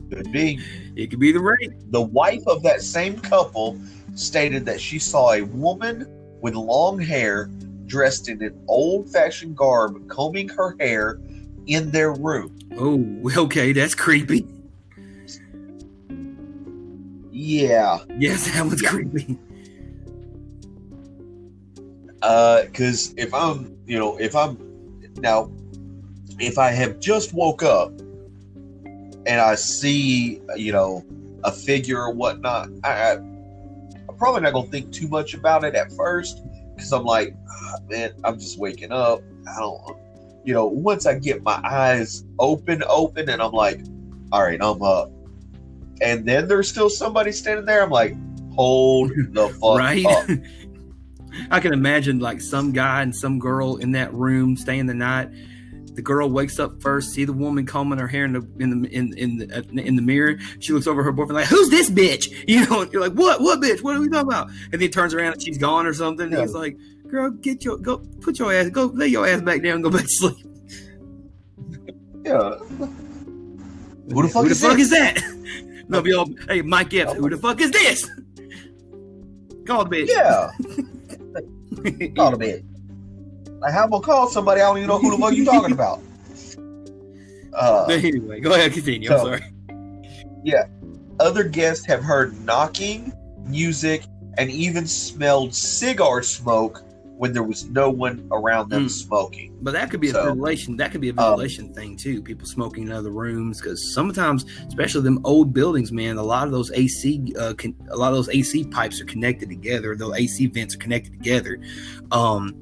Could be. It could be the rake. The wife of that same couple stated that she saw a woman with long hair dressed in an old-fashioned garb, combing her hair in their room. Oh, okay, that's creepy. Yeah, Yes, that was creepy. Uh, because Uh, if I'm, you know, if I'm now, if I have just woke up and I see, you know, a figure or whatnot, I, I, I'm probably not gonna think too much about it at first because I'm like, "Ah, man, I'm just waking up. I don't, you know, once I get my eyes open, open, and I'm like, all right, I'm up, and then there's still somebody standing there. I'm like, hold the fuck right? up. I can imagine like some guy and some girl in that room staying the night. The girl wakes up first, see the woman combing her hair in the in the in in the, uh, in the mirror. She looks over at her boyfriend like, "Who's this bitch?" You know, you're like, "What? What bitch? What are we talking about?" And then turns around and she's gone or something. And Yeah. he's like, "Girl, get your go, put your ass, go lay your ass back down, and go back to sleep." Yeah. Who the fuck Who the is fuck is that? They'll be all, "Hey, Mike Epps, who the fuck is this?" Call the bitch. Yeah, call a bit. Like, how I'm gonna call somebody? I don't even know who the fuck you talking about. Uh, But anyway, go ahead, continue. I'm So- sorry. other guests have heard knocking, music, and even smelled cigar smoke when there was no one around them Mm. smoking. But that could be a So, ventilation. That could be a um, thing too. People smoking in other rooms because sometimes, especially them old buildings, man, a lot of those AC, uh, con- a lot of those AC pipes are connected together. Those AC vents are connected together. Um,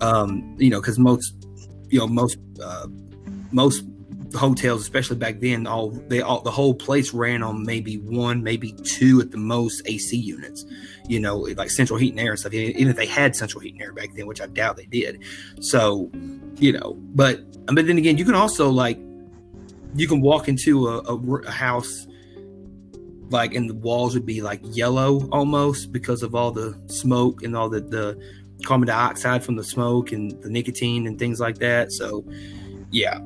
um, you know, because most, you know, most, uh, most hotels, especially back then, all they all the whole place ran on maybe one, maybe two at the most AC units. You know, like central heat and air and stuff. Even if they had central heat and air back then, which I doubt they did. So, you know, but but then again, you can also like you can walk into a, a, a house like and the walls would be like yellow almost because of all the smoke and all the the carbon dioxide from the smoke and the nicotine and things like that. So, yeah,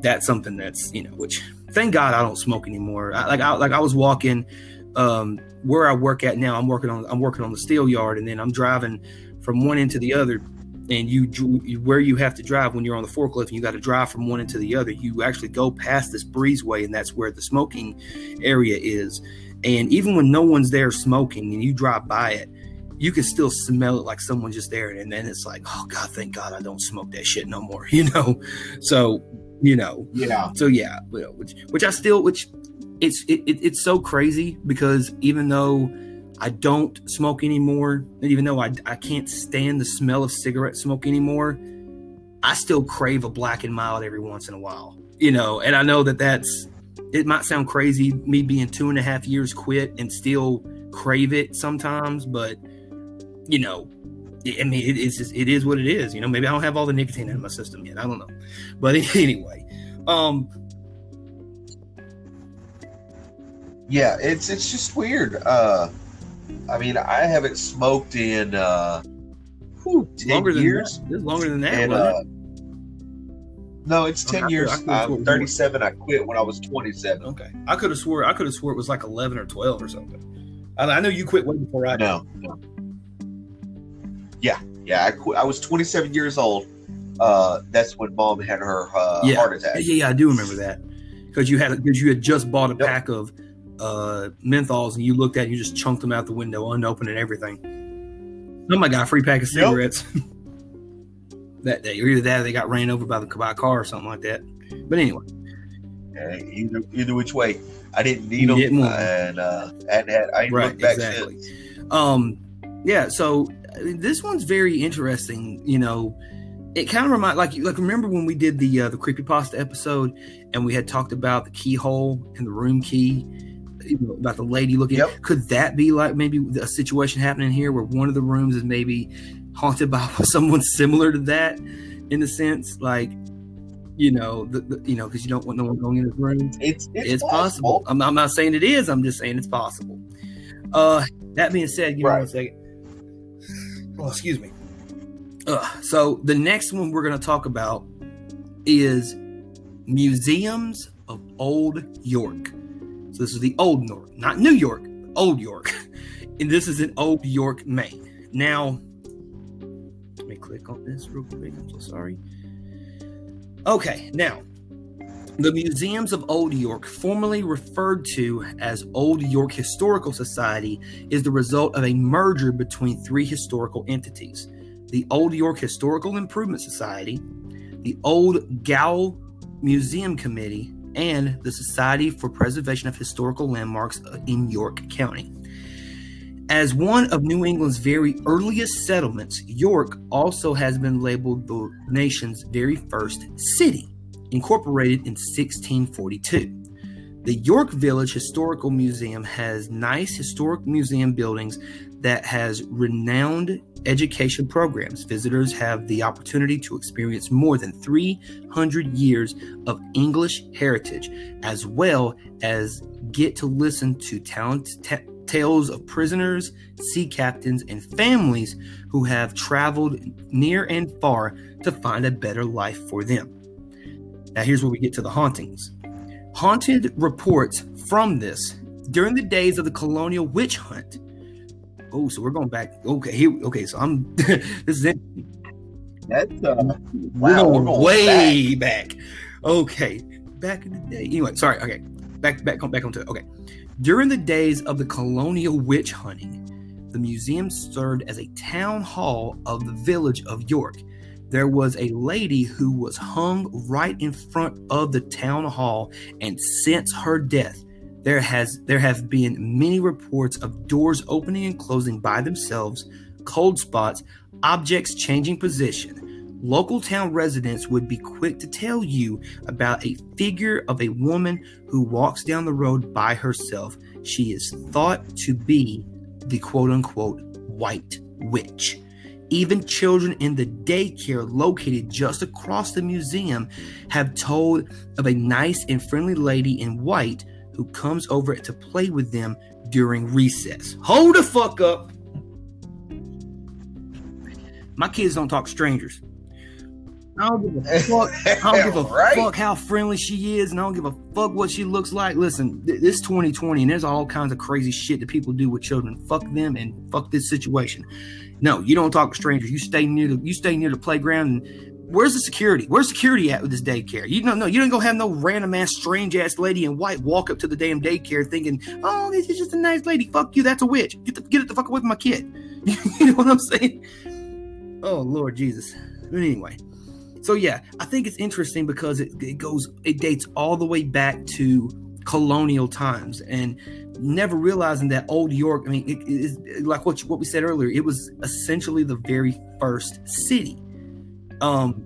that's something that's you know which thank God I don't smoke anymore. I, like I like I was walking um where I work at now. I'm working on I'm working on the steel yard and then I'm driving from one end to the other and you, where you have to drive when you're on the forklift and you got to drive from one end to the other you actually go past this breezeway and that's where the smoking area is and even when no one's there smoking and you drive by it you can still smell it like someone's just there and then it's like oh god thank god i don't smoke that shit no more you know so you know Yeah. so yeah which which i still which it's it, it, it's so crazy because even though I don't smoke anymore, and even though I, I can't stand the smell of cigarette smoke anymore, I still crave a black and mild every once in a while. You know, and I know that that's it might sound crazy, me being two and a half years quit and still crave it sometimes, but you know, I mean, it is just, it is what it is. You know, maybe I don't have all the nicotine in my system yet. I don't know, but anyway, um, Yeah, it's it's just weird. Uh I mean, I haven't smoked in uh whew, 10 longer than years. that. It's longer than that. And uh no, it's Okay, 10 I years. I I'm 37. I quit when I was 27. Okay, I could have swore I could have swore it was like eleven or twelve or something. I, I know you quit way before I did. No, no. Yeah, yeah. I quit. I was 27 years old. Uh, that's when mom had her uh, Yeah. heart attack. Yeah, yeah, I do remember that because you had because you had just bought a Yep. pack of uh, menthols and you looked at it and you just chunked them out the window, unopened and everything. Somebody got a free pack of Yep. cigarettes that day, or either that or they got ran over by the by car or something like that. But anyway, Uh, either either which way, I didn't need them, didn't and uh, and had I ain't right, looked back exactly. since. Um, yeah. So this one's very interesting. You know, it kind of remind like like remember when we did the uh, the creepypasta episode and we had talked about the keyhole and the room key. You know, about the lady looking. Yep. Could that be like maybe a situation happening here where one of the rooms is maybe haunted by someone similar to that, in a sense, like you know, the, the you know, because you don't want no one going in the room It's it's, it's possible. I'm, I'm not saying it is. I'm just saying it's possible. Uh, that being said, give me Right. one second. Oh, excuse me. So the next one we're going to talk about is museums of old York. So this is the old York, not New York, old York, and this is in Old York, Maine. Now, let me click on this real quick. I'm so sorry. Okay, now the Museums of Old York, formerly referred to as Old York Historical Society, is the result of a merger between three historical entities the Old York Historical Improvement Society, the Old Gow Museum Committee, and the Society for Preservation of Historical Landmarks in York County. As one of New England's very earliest settlements, York also has been labeled the nation's very first city incorporated in 1642. The York Village Historical Museum has nice historic museum buildings that has renowned education programs. Visitors have the opportunity to experience more than 300 years of English heritage, as well as get to listen to tales of prisoners, sea captains, and families who have traveled near and far to find a better life for them. Now, here's where we get to the hauntings. Haunted reports from this during the days of the colonial witch hunt. Oh, so we're going back. Okay, here. Okay, so I'm. this is it. That's uh, wow, we're going, way back. Okay, back in the day. Anyway, sorry. Okay, back back back onto it. Okay, during the days of the colonial witch hunting, the museum served as a town hall of the village of York there was a lady who was hung right in front of the town hall and since her death there has there have been many reports of doors opening and closing by themselves cold spots objects changing position. Local town residents would be quick to tell you about a figure of a woman who walks down the road by herself. She is thought to be the quote unquote white witch even children in the daycare located just across the museum have told of a nice and friendly lady in white who comes over to play with them during recess. Hold the fuck up. My kids don't talk strangers. I don't give a fuck. I don't give a Right. fuck how friendly she is, and I don't give a fuck what she looks like. Listen, th- this 2020, and there's all kinds of crazy shit that people do with children. Fuck them and fuck this situation. No, you don't talk to strangers. You stay near the you stay near the playground. And where's the security? Where's security at with this daycare? You don't know. You don't go have no random ass strange ass lady in white walk up to the damn daycare thinking, "Oh, this is just a nice lady." Fuck you. That's a witch. Get the get it the fuck away from my kid. you know what I'm saying? Oh Lord Jesus. But anyway, so yeah, I think it's interesting because it, it goes it dates all the way back to colonial times and never realizing that old York. I mean, it is like what you, what we said earlier. It was essentially the very first city. Um,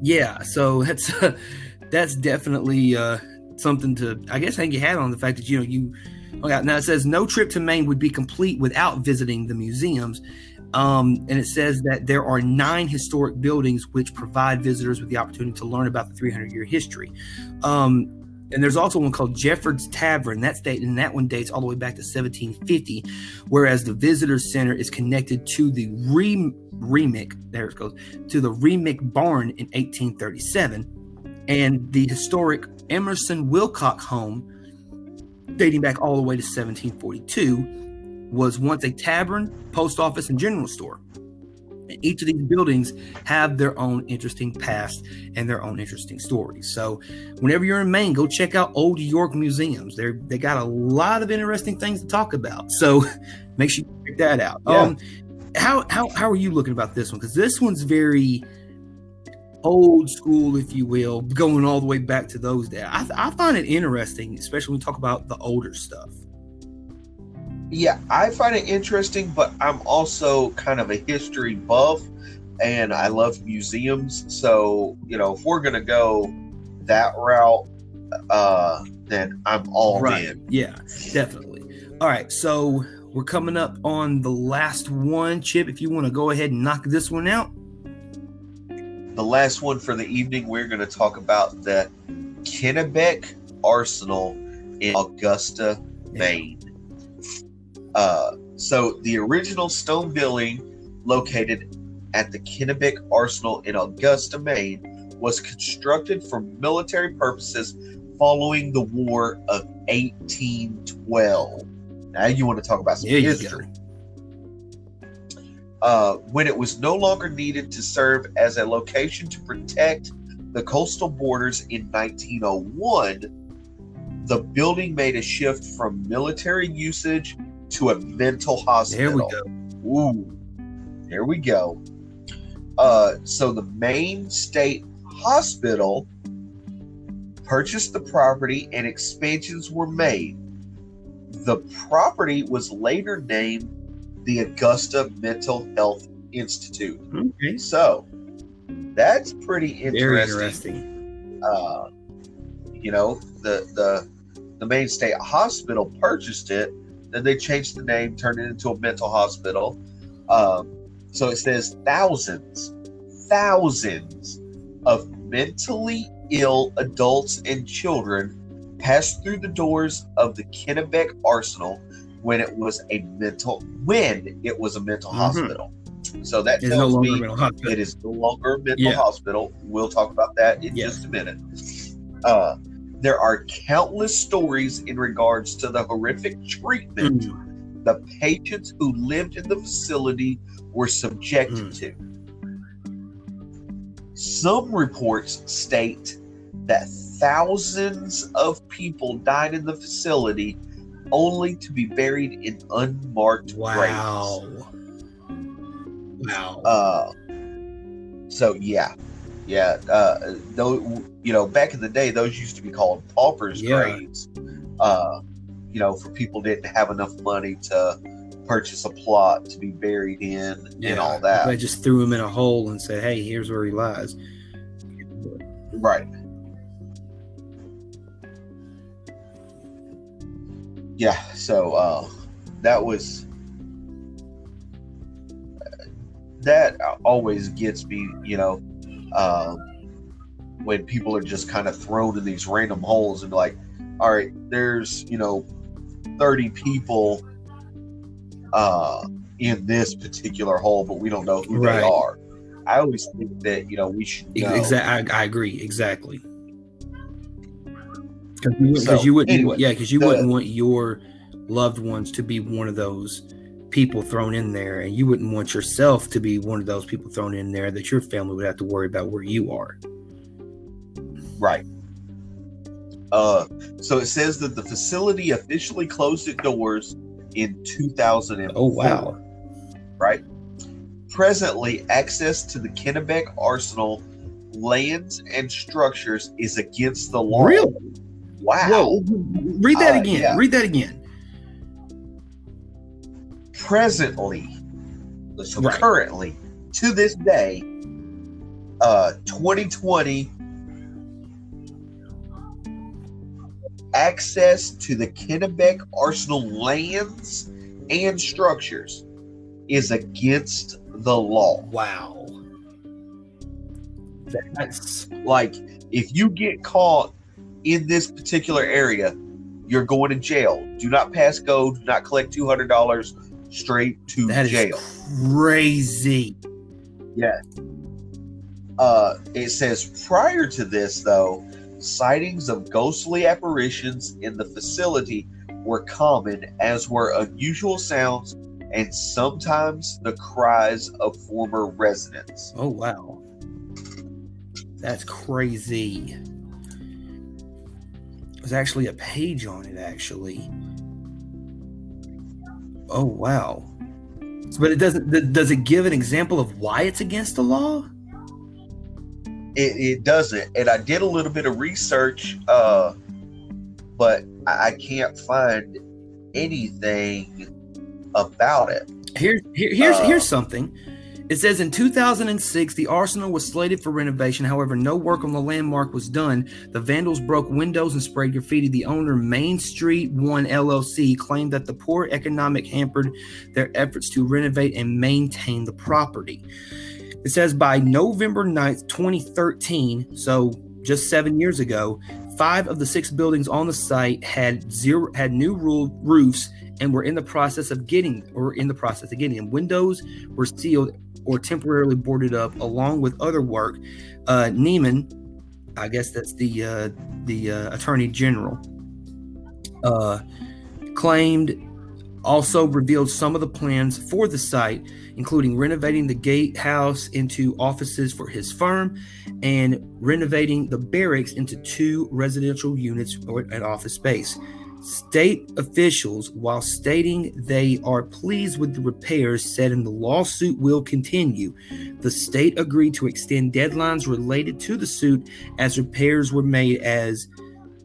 yeah. So that's that's definitely uh, something to I guess hang your hat on the fact that you know you. Okay, now it says no trip to Maine would be complete without visiting the museums. Um, and it says that there are nine historic buildings which provide visitors with the opportunity to learn about the 300 year history. Um, and there's also one called Jefferds Tavern. That's dated, and that one dates all the way back to 1750, whereas the Visitor Center is connected to the Re- Remick, there it goes, to the Remick Barn in 1837, and the historic Emerson Wilcox home, dating back all the way to 1742, was once a tavern, post office, and general store. And each of these buildings have their own interesting past and their own interesting stories. So, whenever you're in Maine, go check out Old York museums. They're they got a lot of interesting things to talk about. So, make sure you check that out. Yeah. Um, how how how are you looking about this one? Because this one's very old school, if you will, going all the way back to those days. I, I find it interesting, especially when we talk about the older stuff. Yeah, I find it interesting, but I'm also kind of a history buff and I love museums. So, you know, if we're going to go that route, uh, then I'm all in. Yeah, definitely. All right, so we're coming up on the last one. Chip, if you want to go ahead and knock this one out. The last one for the evening, we're going to talk about the Kennebec Arsenal in Augusta, Maine. Uh, so the original stone building located at the Kennebec Arsenal in Augusta, Maine, was constructed for military purposes following the War of 1812. Now you want to talk about some you history. uh, when it was no longer needed to serve as a location to protect the coastal borders in 1901, the building made a shift from military usage to a mental hospital. There we go. Ooh, there we go. Uh, so the Maine State Hospital purchased the property and expansions were made. The property was later named the Augusta Mental Health Institute. Okay. So that's pretty Very interesting. interesting. Uh, you know, the the the Maine State Hospital purchased it, then they changed the name, turned it into a mental hospital. Um, so it says thousands, thousands of mentally ill adults and children passed through the doors of the Kennebec Arsenal when it was a mental when it was a mental Mhm. hospital. So that It's no tells longer me a mental hospital. it is no longer a mental Yeah. hospital. We'll talk about that in Yeah. just a minute. Uh, there are countless stories in regards to the horrific treatment Mm. the patients who lived in the facility were subjected Mm. to. Some reports state that thousands of people died in the facility only to be buried in unmarked Wow. graves. Wow. Uh, so yeah, yeah. Uh, though you know, back in the day, those used to be called paupers' Yeah. graves. Uh, you know, for people didn't have enough money to purchase a plot to be buried in and all that. They just threw him in a hole and said, "Hey, here's where he lies." Right. Yeah, so uh that was that always gets me, you know, um when people are just kind of thrown in these random holes and like, all right, there's, you know, 30 people uh in this particular hole, but we don't know who Right. they are. I always think that, you know, we should know. Exactly. I, I agree. Exactly. Because you, wouldn't- you wouldn't. anyway, yeah, because you the- wouldn't want your loved ones to be one of those people thrown in there, and you wouldn't want yourself to be one of those people thrown in there that your family would have to worry about where you are. Right. Uh, so it says that the facility officially closed its doors in 2004. Oh wow. Right. Presently, access to the Kennebec Arsenal lands and structures is against the law. Really? Wow. Whoa. Read that Uh, again. yeah. Read that again. Presently, so Right. currently, to this day, uh, 2020, access to the Kennebec Arsenal lands and structures is against the law. Wow. That's Like, if you get caught in this particular area, you're going to jail. Do not pass go. Do not collect two hundred dollars. Straight to that is jail. crazy. Yeah. Uh, it says prior to this, though, sightings of ghostly apparitions in the facility were common, as were unusual sounds and sometimes the cries of former residents. Oh wow. That's crazy. There's actually a page on it actually. Oh wow. But it doesn't does it give an example of why it's against the law? It, it doesn't, and I did a little bit of research, uh, but I, can't find anything about it. Here's here, here's Uh, here's something. It says in 2006 the arsenal was slated for renovation. However, no work on the landmark was done. The vandals broke windows and sprayed graffiti. The owner, Main Street One LLC, claimed that the poor economic hampered their efforts to renovate and maintain the property. It says by November 9th, 2013, so just seven years ago, five of the six buildings on the site had zero had new rule, roofs and were in the process of getting or in the process of getting them. Windows were sealed or temporarily boarded up, along with other work. Uh, Neiman, I guess that's the uh, the uh, Attorney General, uh, claimed also revealed some of the plans for the site, including renovating the gatehouse into offices for his firm and renovating the barracks into two residential units or an office space. State officials, while stating they are pleased with the repairs, said in the lawsuit will continue. The state agreed to extend deadlines related to the suit as repairs were made, as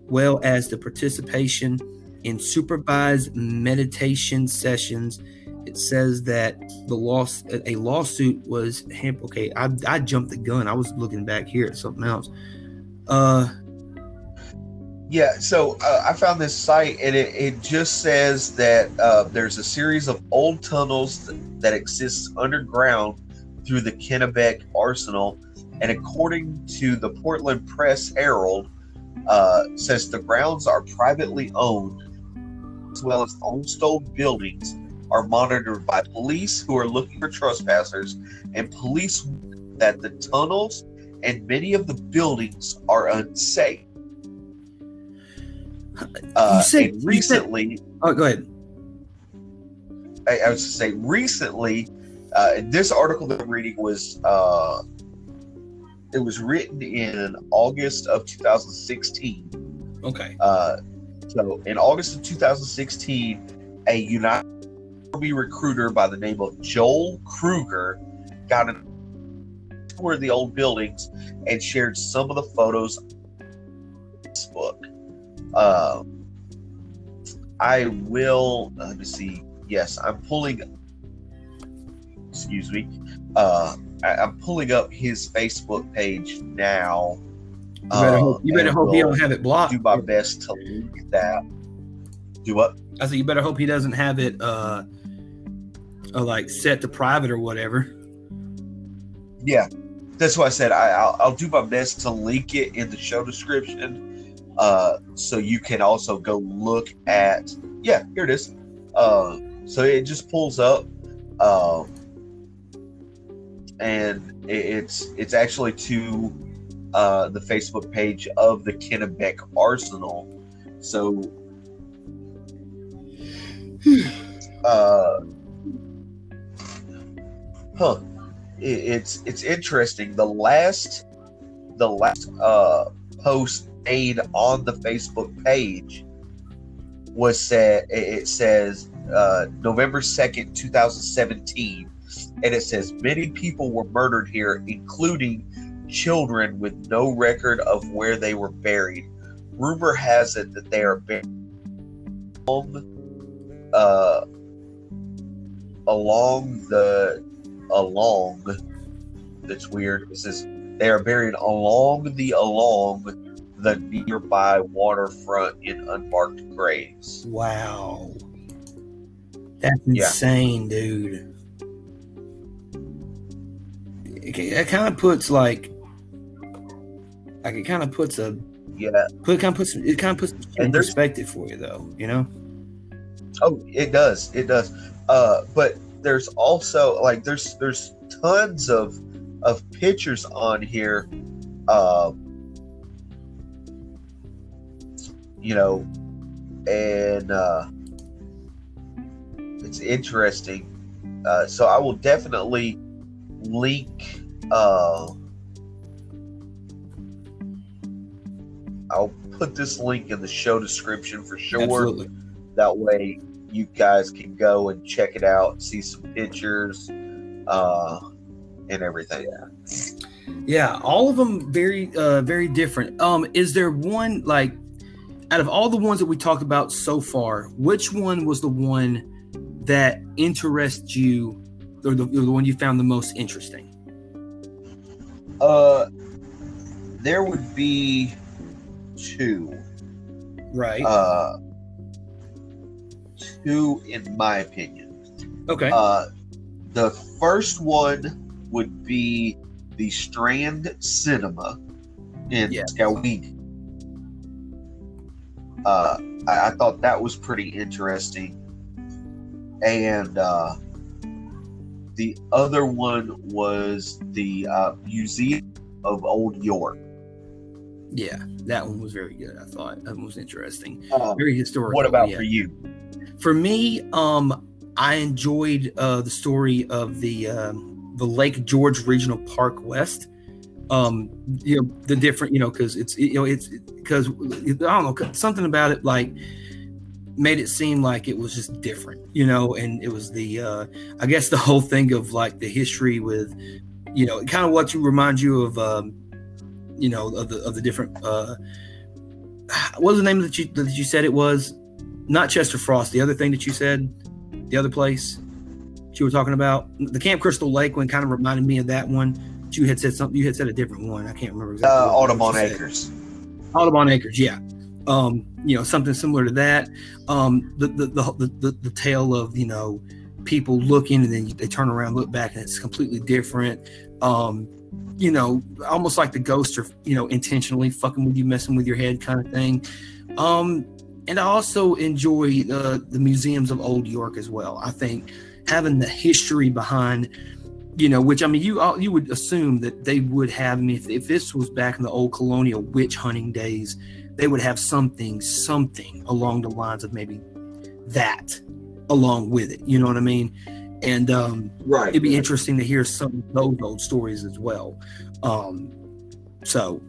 well as the participation in supervised meditation sessions. It says that the loss a lawsuit was okay. I, I jumped the gun. I was looking back here at something else. Uh, yeah. So uh, I found this site, and it, it just says that uh, there's a series of old tunnels that, that exists underground through the Kennebec Arsenal, and according to the Portland Press Herald, uh, says the grounds are privately owned as well as own buildings are monitored by police who are looking for trespassers and police that the tunnels and many of the buildings are unsafe. Uh, say, recently, oh, go ahead. I, I was to say recently, uh, this article that I'm reading was uh, it was written in August of 2016. Okay. Uh, so, in August of 2016, a United Army recruiter by the name of Joel Kruger got an tour of the old buildings and shared some of the photos on Facebook. Uh, I will, let me see. Yes, I'm pulling, excuse me, uh, I, am pulling up his Facebook page now. You better hope, you better hope he don't have it blocked. Do my best to link that. Do what? I said you better hope he doesn't have it uh, uh like set to private or whatever. Yeah, that's why I said I, will I'll do my best to link it in the show description, uh, so you can also go look at. Yeah, here it is. Uh, so it just pulls up, uh, and it's it's actually to uh, the Facebook page of the Kennebec Arsenal. So, uh, huh? It, it's it's interesting. The last the last uh, post made on the Facebook page was said. It says uh, November second, two thousand seventeen, and it says many people were murdered here, including children with no record of where they were buried. Rumor has it that they are buried uh, along the along. That's weird. It says they are buried along the along the nearby waterfront in unmarked graves. Wow, that's insane, yeah. dude. It kind of puts like like it kind of puts a yeah, put kind of puts it kind of puts in perspective for you though, you know. Oh, it does, it does. Uh, but there's also like there's there's tons of of pictures on here. Uh, you know, and uh, it's interesting. Uh, so I will definitely link. Uh, I'll put this link in the show description for sure. Absolutely. That way you guys can go and check it out, see some pictures, uh, and everything. Yeah. yeah, all of them very, uh, very different. Um, is there one like out of all the ones that we talked about so far? Which one was the one that interests you, or the, or the one you found the most interesting? Uh, there would be two. Right. Uh, two, in my opinion. Okay. Uh, the first one would be the Strand Cinema in yes. Skowhegan. Uh, I, I, thought that was pretty interesting. And uh, the other one was the uh, Museum of Old York. Yeah, that one was very good. I thought that one was interesting. Um, Very historical. what about yeah. for you? For me, um, I enjoyed uh, the story of the um, the Lake George Regional Park West. Um, you know the different, you know, because it's you know it's because I don't know something about it like made it seem like it was just different, you know, and it was the uh, I guess the whole thing of like the history with, you know, kind of what you remind you of, um, you know, of the of the different. Uh, what was the name that you that you said it was? Not Chester Frost. The other thing that you said, the other place that you were talking about, the Camp Crystal Lake one, kind of reminded me of that one. But You had said something. You had said a different one. I can't remember exactly. Uh, Audubon. Acres. Audubon Acres, yeah. Um, you know, something similar to that. Um, the, the, the, the, the, the tale of, you know, people looking and then they turn around, look back, and it's completely different. Um, you know, almost like the ghosts are, you know, intentionally fucking with you, messing with your head kind of thing. Um, and I also enjoy uh, the museums of Old York as well. I think having the history behind you know, which I mean, you all- you would assume that they would have. I mean, if, if this was back in the old colonial witch hunting days, they would have something, something along the lines of maybe that along with it. You know what I mean? And um, Right. it'd be interesting to hear some of those old stories as well. Um, so,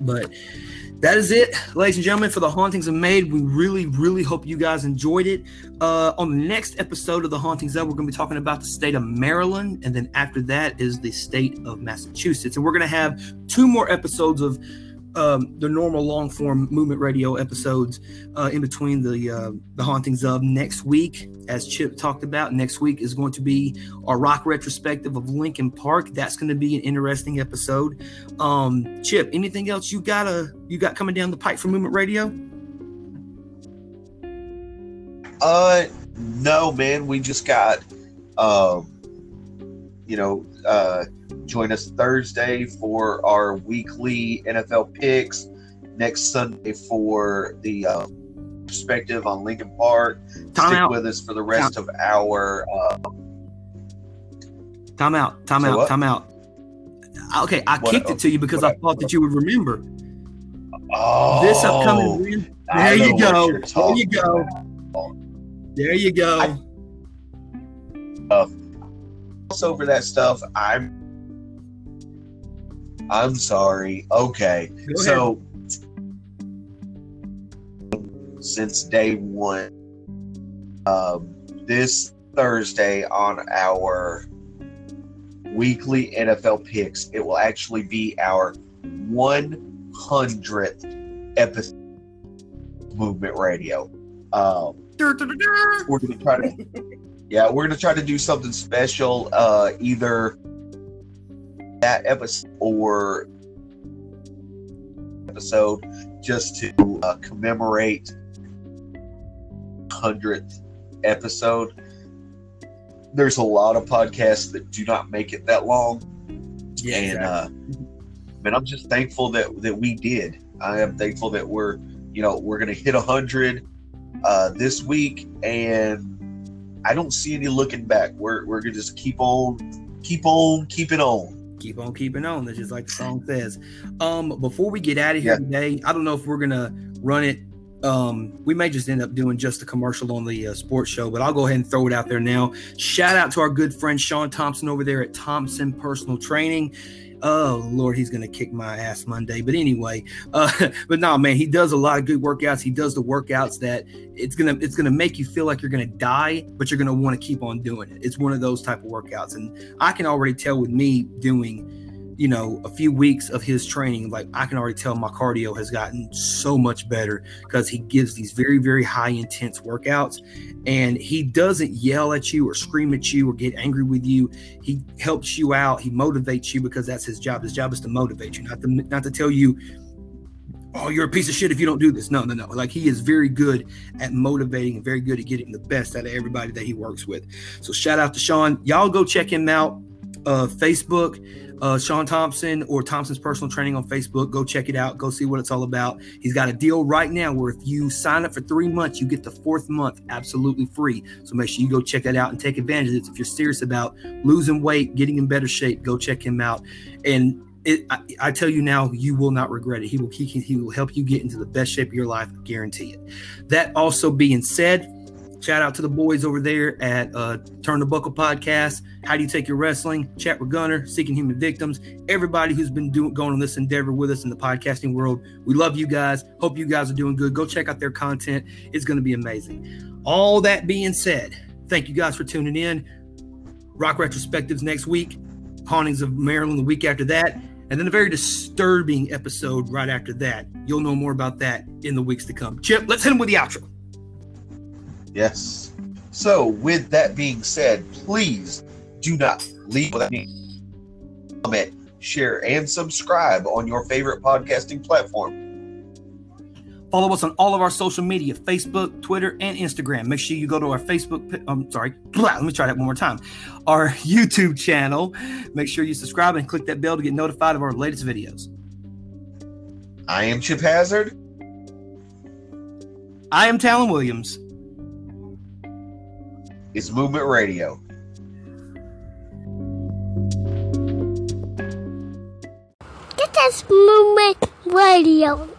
but that is it, ladies and gentlemen, for the hauntings of Maine. We really, really hope you guys enjoyed it. Uh, on the next episode of the hauntings of, we're going to be talking about the state of Maryland, and then after that is the state of Massachusetts, and we're going to have two more episodes of um, the normal long form movement radio episodes uh, in between the uh, the hauntings of next week. As Chip talked about, next week is going to be our rock retrospective of Linkin Park. That's going to be an interesting episode. Um, Chip, anything else you got a you got coming down the pipe for Movement Radio? Uh, no, man. We just got, um, you know, uh, join us Thursday for our weekly NFL picks. Next Sunday for the uh, perspective on Linkin Park. Time Stick out. with us for the rest of our. Uh, Time out. Time So out. what? Time out. Okay, I What- kicked it to you because I thought that you would remember oh, this upcoming. win- There you go. There you go. There you go. I- Gloss over that stuff. I'm. I'm sorry. Okay. So, since day one, um, this Thursday on our weekly NFL picks, it will actually be our 100th episode Movement Radio. Um, we're gonna try to yeah we're gonna try to do something special uh either that episode or episode just to uh, commemorate 100th episode. There's a lot of podcasts that do not make it that long. Yeah, and exactly. uh man i'm just thankful that that we did. I am thankful that we're you know we're gonna hit 100 uh this week and i don't see any looking back. We're we're gonna just keep on keep on keeping on keep on keeping on. That's just like the song says. Um, before we get out of here Yeah. today, I don't know if we're gonna run it. Um, we may just end up doing just a commercial on the uh, sports show, but I'll go ahead and throw it out there now. Shout out to our good friend Sean Thompson over there at Thompson Personal Training. Oh Lord, he's gonna kick my ass Monday. But anyway, uh, but no, man, he does a lot of good workouts. He does the workouts that it's gonna it's gonna make you feel like you're gonna die, but you're gonna want to keep on doing it. It's one of those type of workouts, and I can already tell with me doing, you know, a few weeks of his training, like I can already tell my cardio has gotten so much better because he gives these very, very high intense workouts and he doesn't yell at you or scream at you or get angry with you. He helps you out, he motivates you because that's his job. His job is to motivate you, not to not to tell you oh, you're a piece of shit if you don't do this. No, no, no. Like he is very good at motivating and very good at getting the best out of everybody that he works with. So shout out to Sean. Y'all go check him out. Uh, Facebook, uh, Sean Thompson or Thompson's Personal Training on Facebook. Go check it out. Go see what it's all about. He's got a deal right now where if you sign up for three months, you get the fourth month absolutely free. So make sure you go check that out and take advantage of it. If you're serious about losing weight, getting in better shape, go check him out. And it, I, I, tell you now, you will not regret it. He will he, he will help you get into the best shape of your life. Guarantee it. That also being said, shout out to the boys over there at uh, Turn the Buckle podcast. How do you take your wrestling? Chat with Gunner, Seeking Human Victims. Everybody who's been doing going on this endeavor with us in the podcasting world, we love you guys. Hope you guys are doing good. Go check out their content. It's going to be amazing. All that being said, thank you guys for tuning in. Rock retrospectives next week. Hauntings of Maryland the week after that, and then a very disturbing episode right after that. You'll know more about that in the weeks to come. Chip, let's hit him with the outro. Yes. So, with that being said, please do not leave without comment, share, and subscribe on your favorite podcasting platform. Follow us on all of our social media Facebook, Twitter, and Instagram. Make sure you go to our Facebook. I'm um, sorry. Let me try that one more time. Our YouTube channel. Make sure you subscribe and click that bell to get notified of our latest videos. I am Chip Hazard. I am Talon Williams. It's Movement Radio. This is Movement Radio.